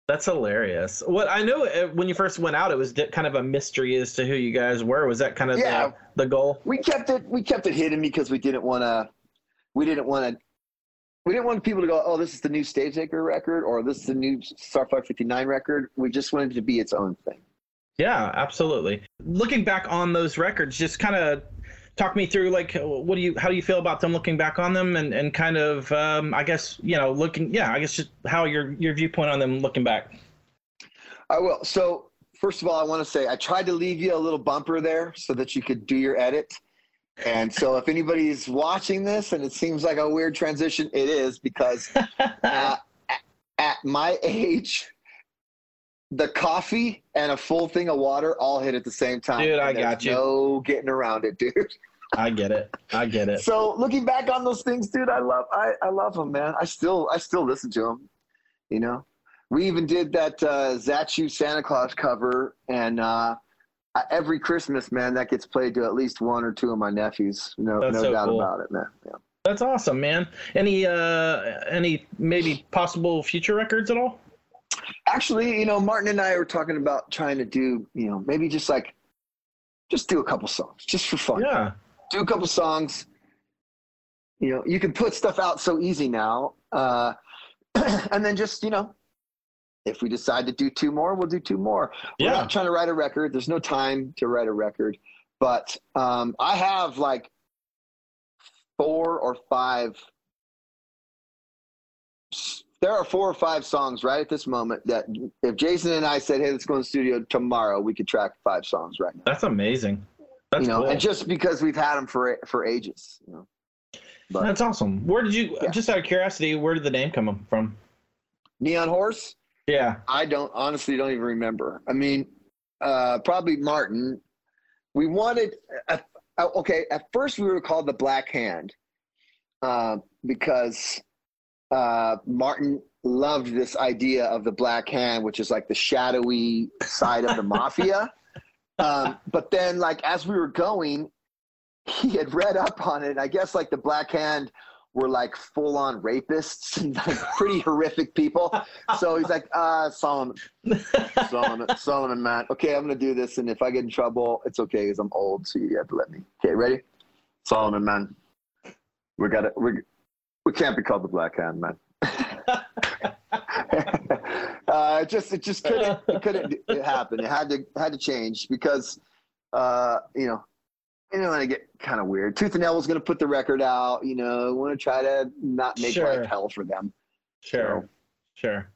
That's hilarious. What I know uh, when you first went out, it was kind of a mystery as to who you guys were. Was that kind of Yeah. the, the goal? we kept it we kept it hidden because we didn't want to we didn't want to we didn't want people to go oh this is the new stavesacre record or this is the new starflyer 59 record we just wanted it to be its own thing Yeah, absolutely. Looking back on those records, just kind of talk me through like what do you how do you feel about them looking back on them and, and kind of um, I guess you know looking yeah I guess just how your your viewpoint on them looking back. i will so first of all i want to say i tried to leave you a little bumper there so that you could do your edit and so if anybody's watching this and it seems like a weird transition it is because uh, at my age the coffee and a full thing of water all hit at the same time Dude, I got you. no getting around it dude I get it. I get it. so looking back on those things dude i love i, I love them man i still i still listen to them you know we even did that uh zat you santa claus cover and uh every christmas man that gets played to at least one or two of my nephews no That's no so doubt cool. about it man yeah. That's awesome, man. Any uh any maybe possible future records at all? actually you know martin and i were talking about trying to do you know maybe just like just do a couple songs just for fun Yeah. do a couple songs. You know, you can put stuff out so easy now. Uh, and then just, you know, if we decide to do two more, we'll do two more. We're Yeah. not trying to write a record. There's no time to write a record. But um, I have like four or five. There are four or five songs right at this moment that if Jason and I said, hey, let's go in the studio tomorrow, we could track five songs right now That's amazing. That's you know, cool. and just because we've had them for for ages, you know. But That's awesome. Where did you Yeah. just out of curiosity, where did the name come from? Neon Horse, Yeah. I don't honestly don't even remember. I mean, uh, probably Martin. We wanted, uh, uh, okay. At first, we were called the Black Hand uh, because uh, Martin loved this idea of the Black Hand, which is like the shadowy side of the mafia. Um, but then, like as we were going, he had read up on it. I guess like the Black Hand were like full on rapists like pretty horrific people. So he's like, uh, Salomon, Salomon, Salomon, man. Okay, I'm gonna do this, and if I get in trouble, it's okay because I'm old, so you have to let me. Okay, ready? Salomon, man. We got to We we can't be called the Black Hand, man. uh, it just it just couldn't it couldn't it happen. It had to had to change because uh, you know you know, want to get kind of weird. Tooth and Nail was going to put the record out. You know, want to try to not make Sure. life hell for them. Sure, sure.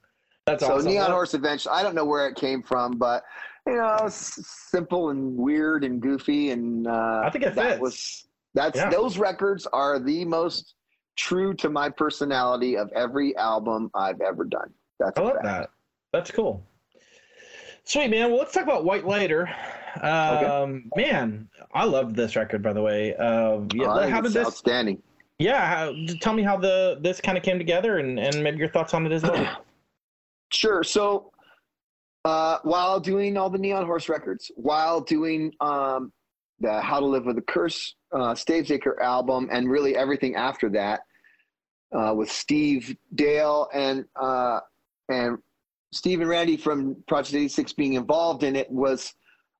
That's awesome. so awesome. Neon Horse Adventure. I don't know where it came from, but you know, it's simple and weird and goofy, and uh, I think it that fits. was that's Yeah. those records are the most true to my personality of every album I've ever done. That's I love fact. that. That's cool. Sweet man. Well, let's talk about White Lighter. Um, Man, I love this record. By the way, uh, yeah, Oh, how did this? outstanding? Yeah, how, tell me how the this kind of came together, and and maybe your thoughts on it as well. Sure. So, uh, while doing all the Neon Horse records, while doing um, the How to Live with a Curse uh, Stavesacre album, and really everything after that, uh, with Steve Dail and uh, and Steve and Randy from Project 86 being involved in it was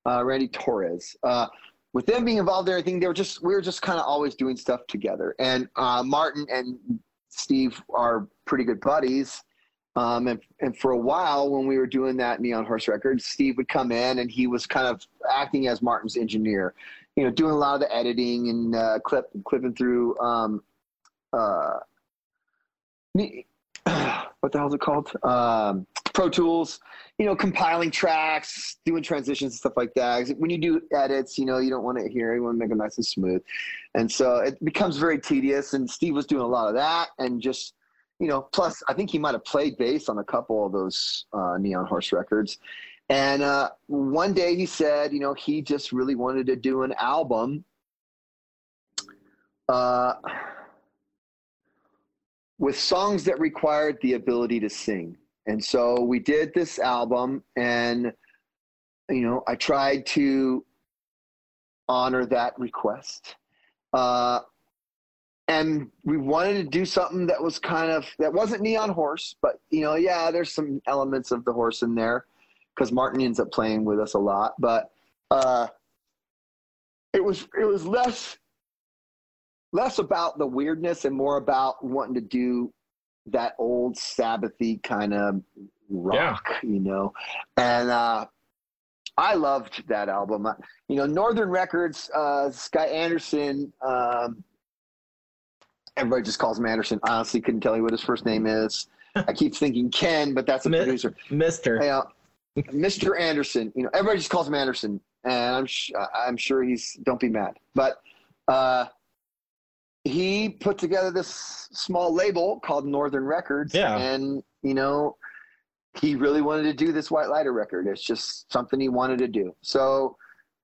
uh, Randy Torres. Uh, with them being involved in everything, they were just we were just kind of always doing stuff together. And uh, Martin and Steve are pretty good buddies. Um, and, and for a while, when we were doing that Neon Horse Records, Steve would come in and he was kind of acting as Martin's engineer, you know, doing a lot of the editing and uh, clip clipping through um, uh, what the hell is it called? Um, Pro Tools, you know, compiling tracks, doing transitions and stuff like that. When you do edits, you know, you don't want to hear, you want to make them nice and smooth. And so it becomes very tedious. And Steve was doing a lot of that and just, you know, plus I think he might have played bass on a couple of those uh, Neon Horse records. And uh, one day he said, you know, he just really wanted to do an album. Uh, with songs that required the ability to sing. And so we did this album, and you know, I tried to honor that request. Uh, and we wanted to do something that was kind of that wasn't neon horse, but you know, yeah, there's some elements of the horse in there because Martin ends up playing with us a lot, but uh, it was it was less less about the weirdness and more about wanting to do that old Sabbathy kind of rock, you know. And uh, I loved that album. Uh, You know, Northern Records, uh, Sky Anderson. Um, everybody just calls him Anderson. Honestly, couldn't tell you what his first name is. I keep thinking Ken, but that's a Mi- producer. Mister. Hey, uh, Mr. Anderson. You know, everybody just calls him Anderson, and I'm sh- I'm sure he's don't be mad, but uh, he put together this small label called Northern Records, Yeah. and you know, he really wanted to do this White Lighter record. It's just something he wanted to do, so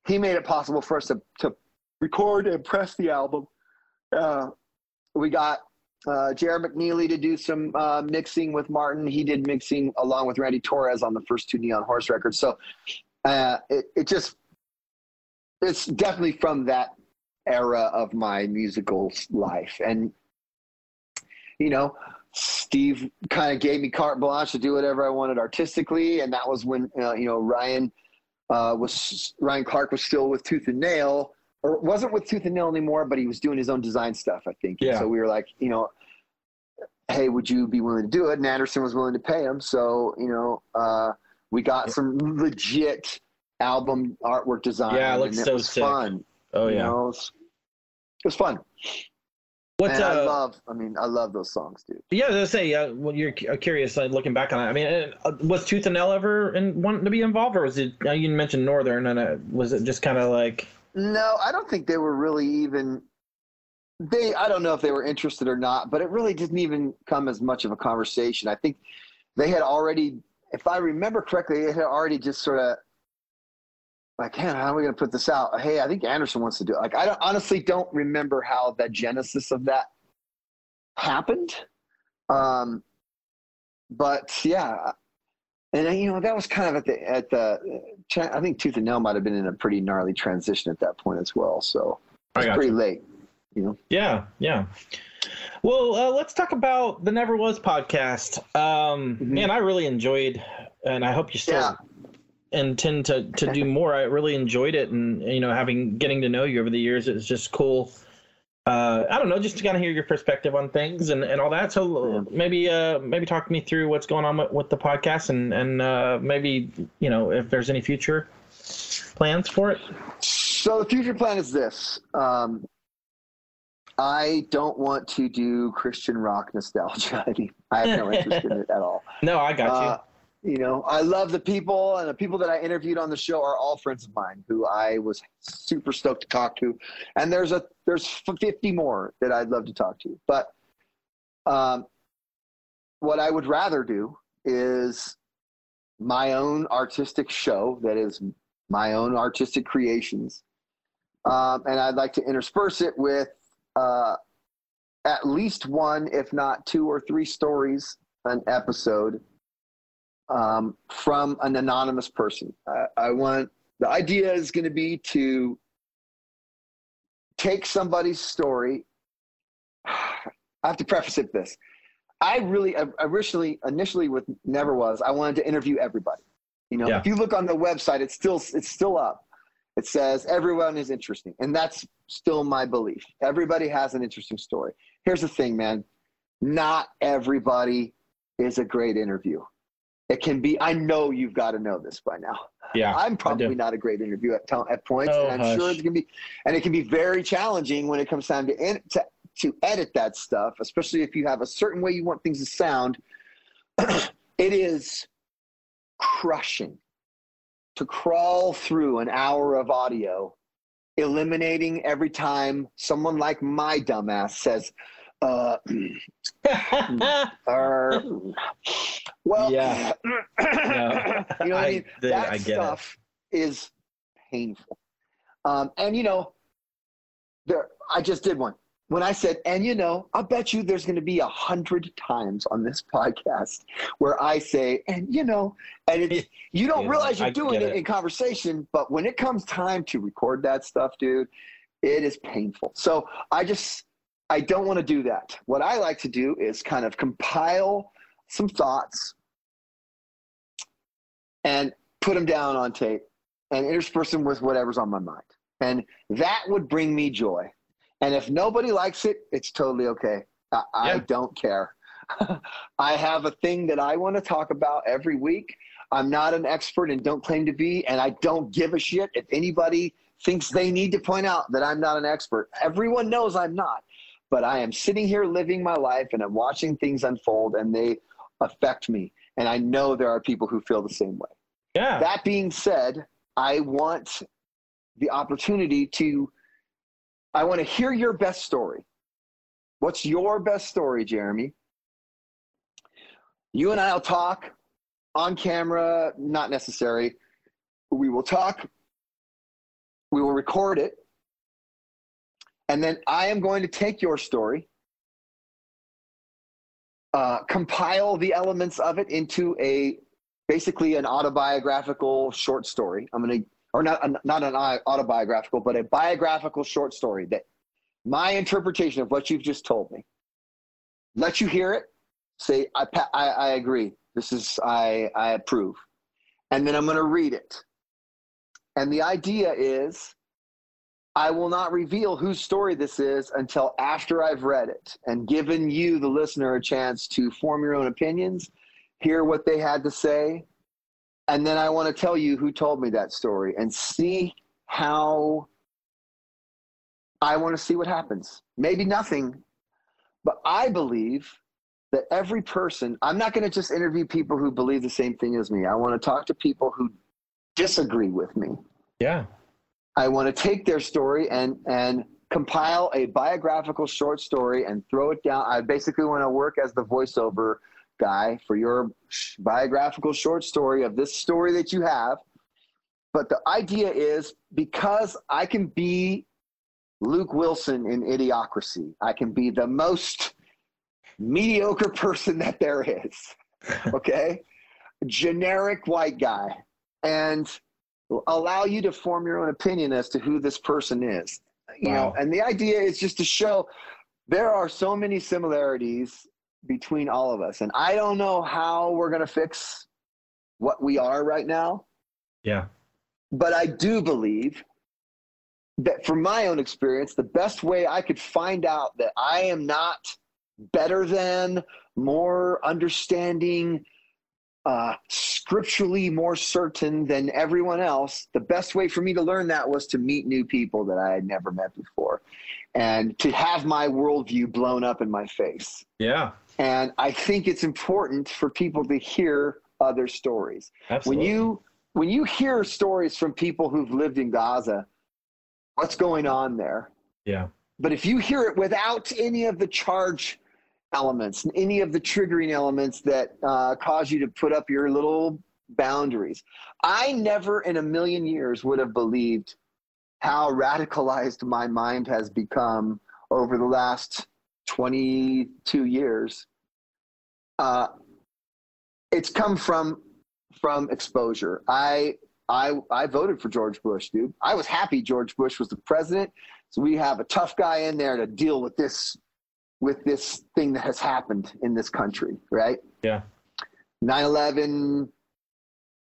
he made it possible for us to to record and press the album. Uh, we got uh, Jared McNeely to do some uh, mixing with Martin. He did mixing along with Randy Torres on the first two Neon Horse records. So uh, it, it just, it's definitely from that era of my musical life. And, you know, Steve kind of gave me carte blanche to do whatever I wanted artistically. And that was when, uh, you know, Ryan uh, was, Ryan Clark was still with Tooth and Nail or wasn't with Tooth and Nail anymore, but he was doing his own design stuff, I think. And Yeah. So we were like, you know, hey, would you be willing to do it? And Anderson was willing to pay him. So, you know, uh, we got some legit album artwork design. Yeah, it looks and so was sick. fun. Oh you yeah. know, it, was, it was fun. What's and I uh? love, I mean, I love those songs, dude. Yeah, I was gonna say. Uh, well, you're cu- curious, like, looking back on it. I mean, uh, was Tooth and Nail ever in, wanting to be involved, or was it? Uh, you mentioned Northern, and uh, was it just kind of like? No, I don't think they were really even. They, I don't know if they were interested or not, but it really didn't even come as much of a conversation. I think they had already, if I remember correctly, they had already just sort of like, hey, how are we going to put this out? Hey, I think Anderson wants to do it. Like, I don't, honestly don't remember how the genesis of that happened. Um, but yeah, and uh, you know that was kind of at the at the. uh, I think Tooth and Nail might have been in a pretty gnarly transition at that point as well. So it's pretty you. late. You know. Yeah, yeah. Well, uh, let's talk about the Never Was podcast. Um, Mhm. Man, I really enjoyed, and I hope you still Yeah. Intend to to do more. I really enjoyed it, and you know, having getting to know you over the years, it's just cool. Uh, I don't know, just to kind of hear your perspective on things and, and all that. So maybe uh, maybe talk me through what's going on with, with the podcast, and and uh, maybe you know if there's any future plans for it. So the future plan is this. Um, I don't want to do Christian rock nostalgia. I have no interest in it at all. No, I got Uh, you know, I love the people, and the people that I interviewed on the show are all friends of mine who I was super stoked to talk to. And there's a there's 50 more that I'd love to talk to. But um, what I would rather do is my own artistic show that is my own artistic creations, um, and I'd like to intersperse it with uh, at least one, if not two or three stories an episode um, from an anonymous person. I, I want the idea is going to be to take somebody's story. I have to preface it this. I really originally initially with never was I wanted to interview everybody. You know, Yeah. if you look on the website, it's still it's still up. It says everyone is interesting, and that's still my belief. Everybody has an interesting story. Here's the thing, man. Not everybody is a great interview. It can be. I know you've got to know this by now. Yeah. I'm probably not a great interview at, at points, Oh, and I'm sure hush. it can be, and it can be very challenging when it comes time to, in, to to edit that stuff, especially if you have a certain way you want things to sound. it is crushing to crawl through an hour of audio, eliminating every time someone like my dumbass says, uh, or, well, Yeah. No, you know what I, I- mean? the- that I get it. stuff is painful. Um, and you know, there I just did one. When I said, and you know, I bet you there's going to be a hundred times on this podcast where I say, and you know, and it's, you don't Yeah, realize you're I doing it it. in conversation, but when it comes time to record that stuff, dude, it is painful. So I just, I don't want to do that. What I like to do is kind of compile some thoughts and put them down on tape and intersperse them with whatever's on my mind. And that would bring me joy. And if nobody likes it, it's totally okay. I, I don't care. I have a thing that I want to talk about every week. I'm not an expert and don't claim to be, and I don't give a shit if anybody thinks they need to point out that I'm not an expert. Everyone knows I'm not, but I am sitting here living my life and I'm watching things unfold and they affect me. And I know there are people who feel the same way. yeah. That being said, I want the opportunity to, I want to hear your best story. What's your best story, Jeremy? You and I will talk on camera, not necessary. We will talk, we will record it, and then I am going to take your story, uh, compile the elements of it into a basically an autobiographical short story. I'm going to, or not, not an autobiographical, but a biographical short story that my interpretation of what you've just told me. Let you hear it. Say, I, I, I agree. This is, I, I approve. And then I'm going to read it. And the idea is, I will not reveal whose story this is until after I've read it and given you, the listener, a chance to form your own opinions hear what they had to say, and then I want to tell you who told me that story and see how I want to see what happens. Maybe nothing, but I believe that every person, I'm not going to just interview people who believe the same thing as me. I want to talk to people who disagree with me. yeah. I want to take their story and and compile a biographical short story and throw it down. I basically want to work as the voiceover guy for your biographical short story of this story that you have. But the idea is because I can be Luke Wilson in Idiocracy, I can be the most mediocre person that there is. Okay? Generic white guy. And allow you to form your own opinion as to who this person is. You know, and the idea is just to show there are so many similarities between all of us. And I don't know how we're going to fix what we are right now, Yeah. but I do believe that from my own experience, the best way I could find out that I am not better than, more understanding, uh, scripturally more certain than everyone else, the best way for me to learn that was to meet new people that I had never met before and to have my worldview blown up in my face. Yeah. And I think it's important for people to hear other stories. Absolutely. When you when you hear stories from people who've lived in Gaza, what's going on there? yeah. But if you hear it without any of the charge elements, any of the triggering elements that uh, cause you to put up your little boundaries, I never in a million years would have believed how radicalized my mind has become over the last 22 years. Uh, it's come from from exposure. I I I voted for George Bush, dude. I was happy George Bush was the president. So we have a tough guy in there to deal with this with this thing that has happened in this country, right? Yeah. 9/11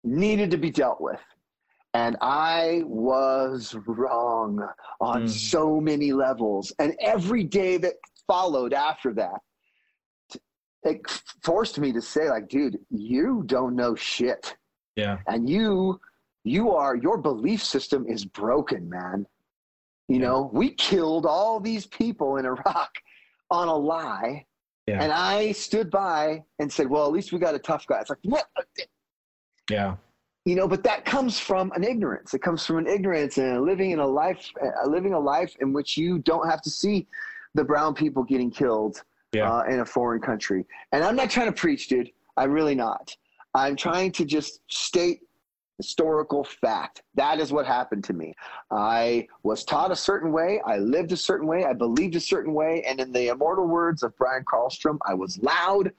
needed to be dealt with. And I was wrong on Mm. so many levels. And every day that followed after that, it forced me to say, like, dude, you don't know shit Yeah. and you you are your belief system is broken man you Yeah. know we killed all these people in iraq on a lie Yeah. and i stood by and said well at least we got a tough guy it's like what Yeah. you know but that comes from an ignorance it comes from an ignorance and living in a life uh, living a life in which you don't have to see the brown people getting killed Yeah. uh, in a foreign country and i'm not trying to preach dude i'm really not i'm trying to just state historical fact. That is what happened to me. I was taught a certain way. I lived a certain way. I believed a certain way. And in the immortal words of brian carlstrom i was loud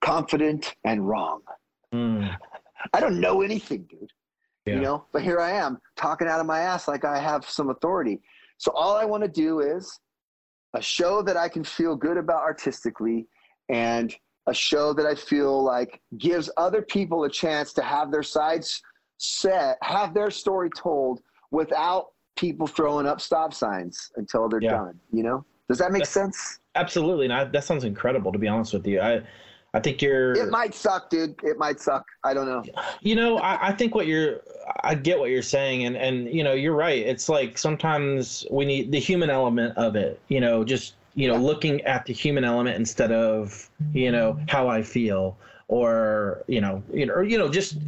confident and wrong. Mm. i don't know anything dude. Yeah. you know but here i am talking out of my ass like i have some authority. So all i want to do is a show that i can feel good about artistically and a show that i feel like gives other people a chance to have their sides set have their story told without people throwing up stop signs until they're Yeah. done you know does that make That's- sense Absolutely. And I, that sounds incredible, to be honest with you. I, I think you're. it might suck dude it might suck i don't know you know I, I think what you're i get what you're saying and and you know you're right it's like sometimes we need the human element of it you know just you know Yeah. looking at the human element instead of you know how i feel or you know you know or you know just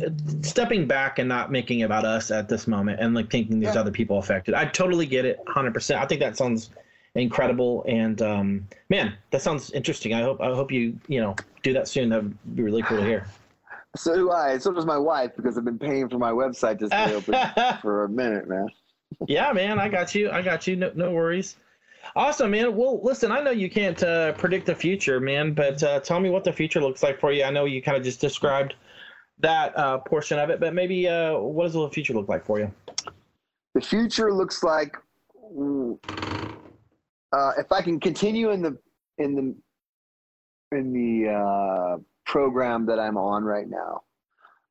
stepping back and not making about us at this moment and like thinking there's Yeah. other people affected i totally get it 100% i think that sounds incredible and um man that sounds interesting i hope i hope you you know do that soon that would be really cool to hear so do i so does my wife because i've been paying for my website to stay open for a minute man yeah, man, I got you. I got you. No, no worries. Awesome, man. Well, listen, I know you can't uh, predict the future, man, but uh, tell me what the future looks like for you. I know you kind of just described that uh, portion of it, but maybe uh, what does the future look like for you? the future looks like uh, if I can continue in the in the in the uh, program that I'm on right now,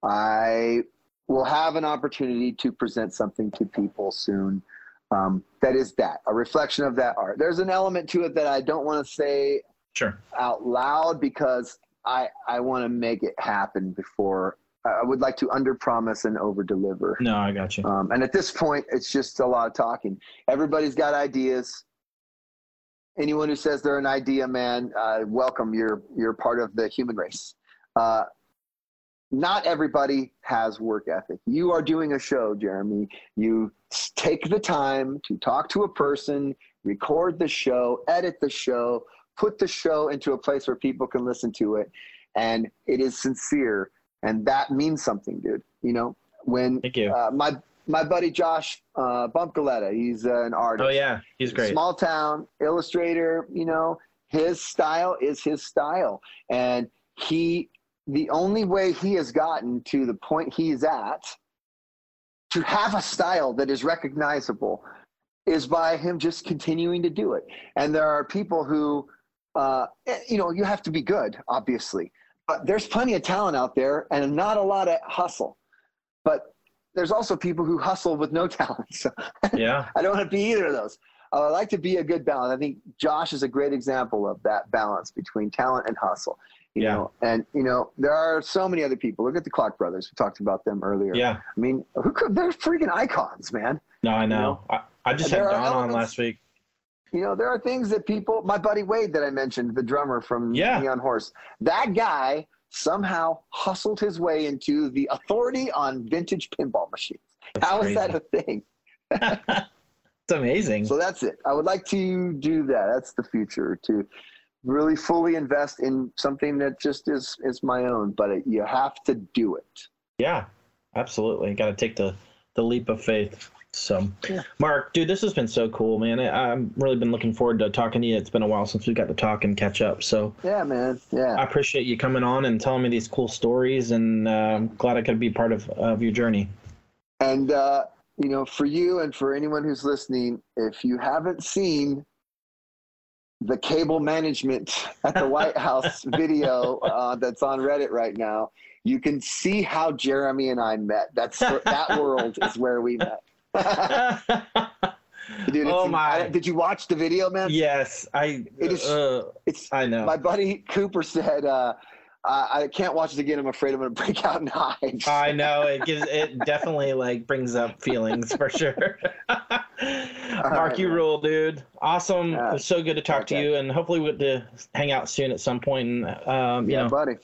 I will have an opportunity to present something to people soon. Um, that is that a reflection of that art. There's an element to it that I don't want to say Sure. out loud because I I want to make it happen before. I would like to under promise and over deliver. No, I got you. Um, and at this point, it's just a lot of talking. Everybody's got ideas. Anyone who says they're an idea man, uh, welcome. You're you're part of the human race. Uh, not everybody has work ethic. You are doing a show, Jeremy. You take the time to talk to a person, record the show, edit the show, put the show into a place where people can listen to it, and it is sincere, and that means something, dude. You know, when Thank you. uh, my my buddy Josh uh, Bumpgaletta, he's uh, an artist. Oh yeah, he's great. Small town illustrator. You know, his style is his style, and he the only way he has gotten to the point he's at to have a style that is recognizable is by him just continuing to do it. And there are people who, uh, eh, you know, you have to be good, obviously, but there's plenty of talent out there and not a lot of hustle. But there's also people who hustle with no talent. So Yeah. I don't want to be either of those. I like to be a good balance. I think Josh is a great example of that balance between talent and hustle. You Yeah. know, and you know there are so many other people. Look at the Clark brothers. We talked about them earlier. Yeah. I mean, who could? They're freaking icons, man. No, I know. know, I, I just had Don on last week. You know, there are things that people. My buddy Wade, that I mentioned, the drummer from Yeah. Neon Horse. That guy somehow hustled his way into the authority on vintage pinball machines. That's How is crazy. that a thing? it's amazing. So that's it. I would like to do that. That's the future to really fully invest in something that just is is my own. But it, you have to do it. Yeah, absolutely. Got to take the the leap of faith. So, Yeah. Mark, dude, this has been so cool, man. I, I've really been looking forward to talking to you. It's been a while since we got to talk and catch up. So, Yeah, man. Yeah i appreciate you coming on and telling me these cool stories, and uh, I'm glad I could be part of of your journey. And uh, you know, for you and for anyone who's listening, if you haven't seen the cable management at the White House video uh, that's on Reddit right now, you can see how Jeremy and I met. That's that world is where we met. Dude, Oh my. I- did you watch the video, man? yes, I. It is- Uh, It's I know. my buddy Cooper said, uh, I, I can't watch it again. I'm afraid I'm going to break out in hives. I know it gives it definitely like brings up feelings for sure. Mark, you man. rule, dude. Awesome. Yeah. It was so good to talk to you, and hopefully we'll get to hang out soon at some point. and um, you yeah, know, buddy.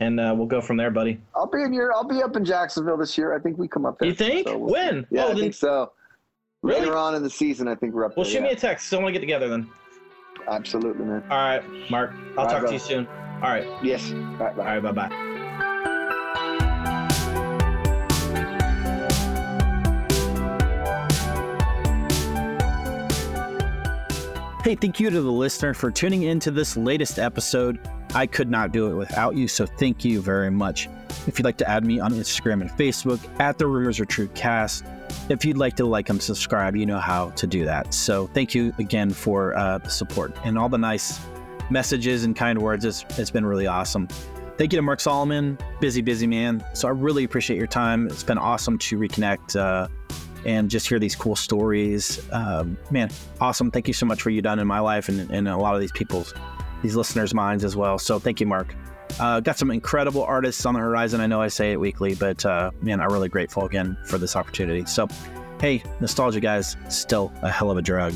and uh, we'll go from there, buddy. I'll be in your. I'll be up in Jacksonville this year. I think we come up there. You think? So we'll see. when? Yeah, oh, I then, think so. Really? Later on in the season, I think we're up well, there. shoot me a text. So I want to get together then. Absolutely, man. All right, Mark. I'll All right, talk bro. to you soon. All right. Yes. All right, bye. All right. Bye bye. Hey, thank you to the listener for tuning into this latest episode. I could not do it without you, so thank you very much. If you'd like to add me on Instagram and Facebook at the Rumors Are True Cast, if you'd like to like and subscribe, you know how to do that. So thank you again for uh, the support and all the nice messages and kind words. It's, it's been really awesome. Thank you to Mark Salomon, busy, busy man. So I really appreciate your time. It's been awesome to reconnect. Uh, and just hear these cool stories. Um, man, awesome. Thank you so much for you done in my life and, and a lot of these people's, these listeners' minds as well. So thank you, Mark. Uh, got some incredible artists on the horizon. I know I say it weekly, but uh, man, I'm really grateful again for this opportunity. So, hey, nostalgia guys, still a hell of a drug.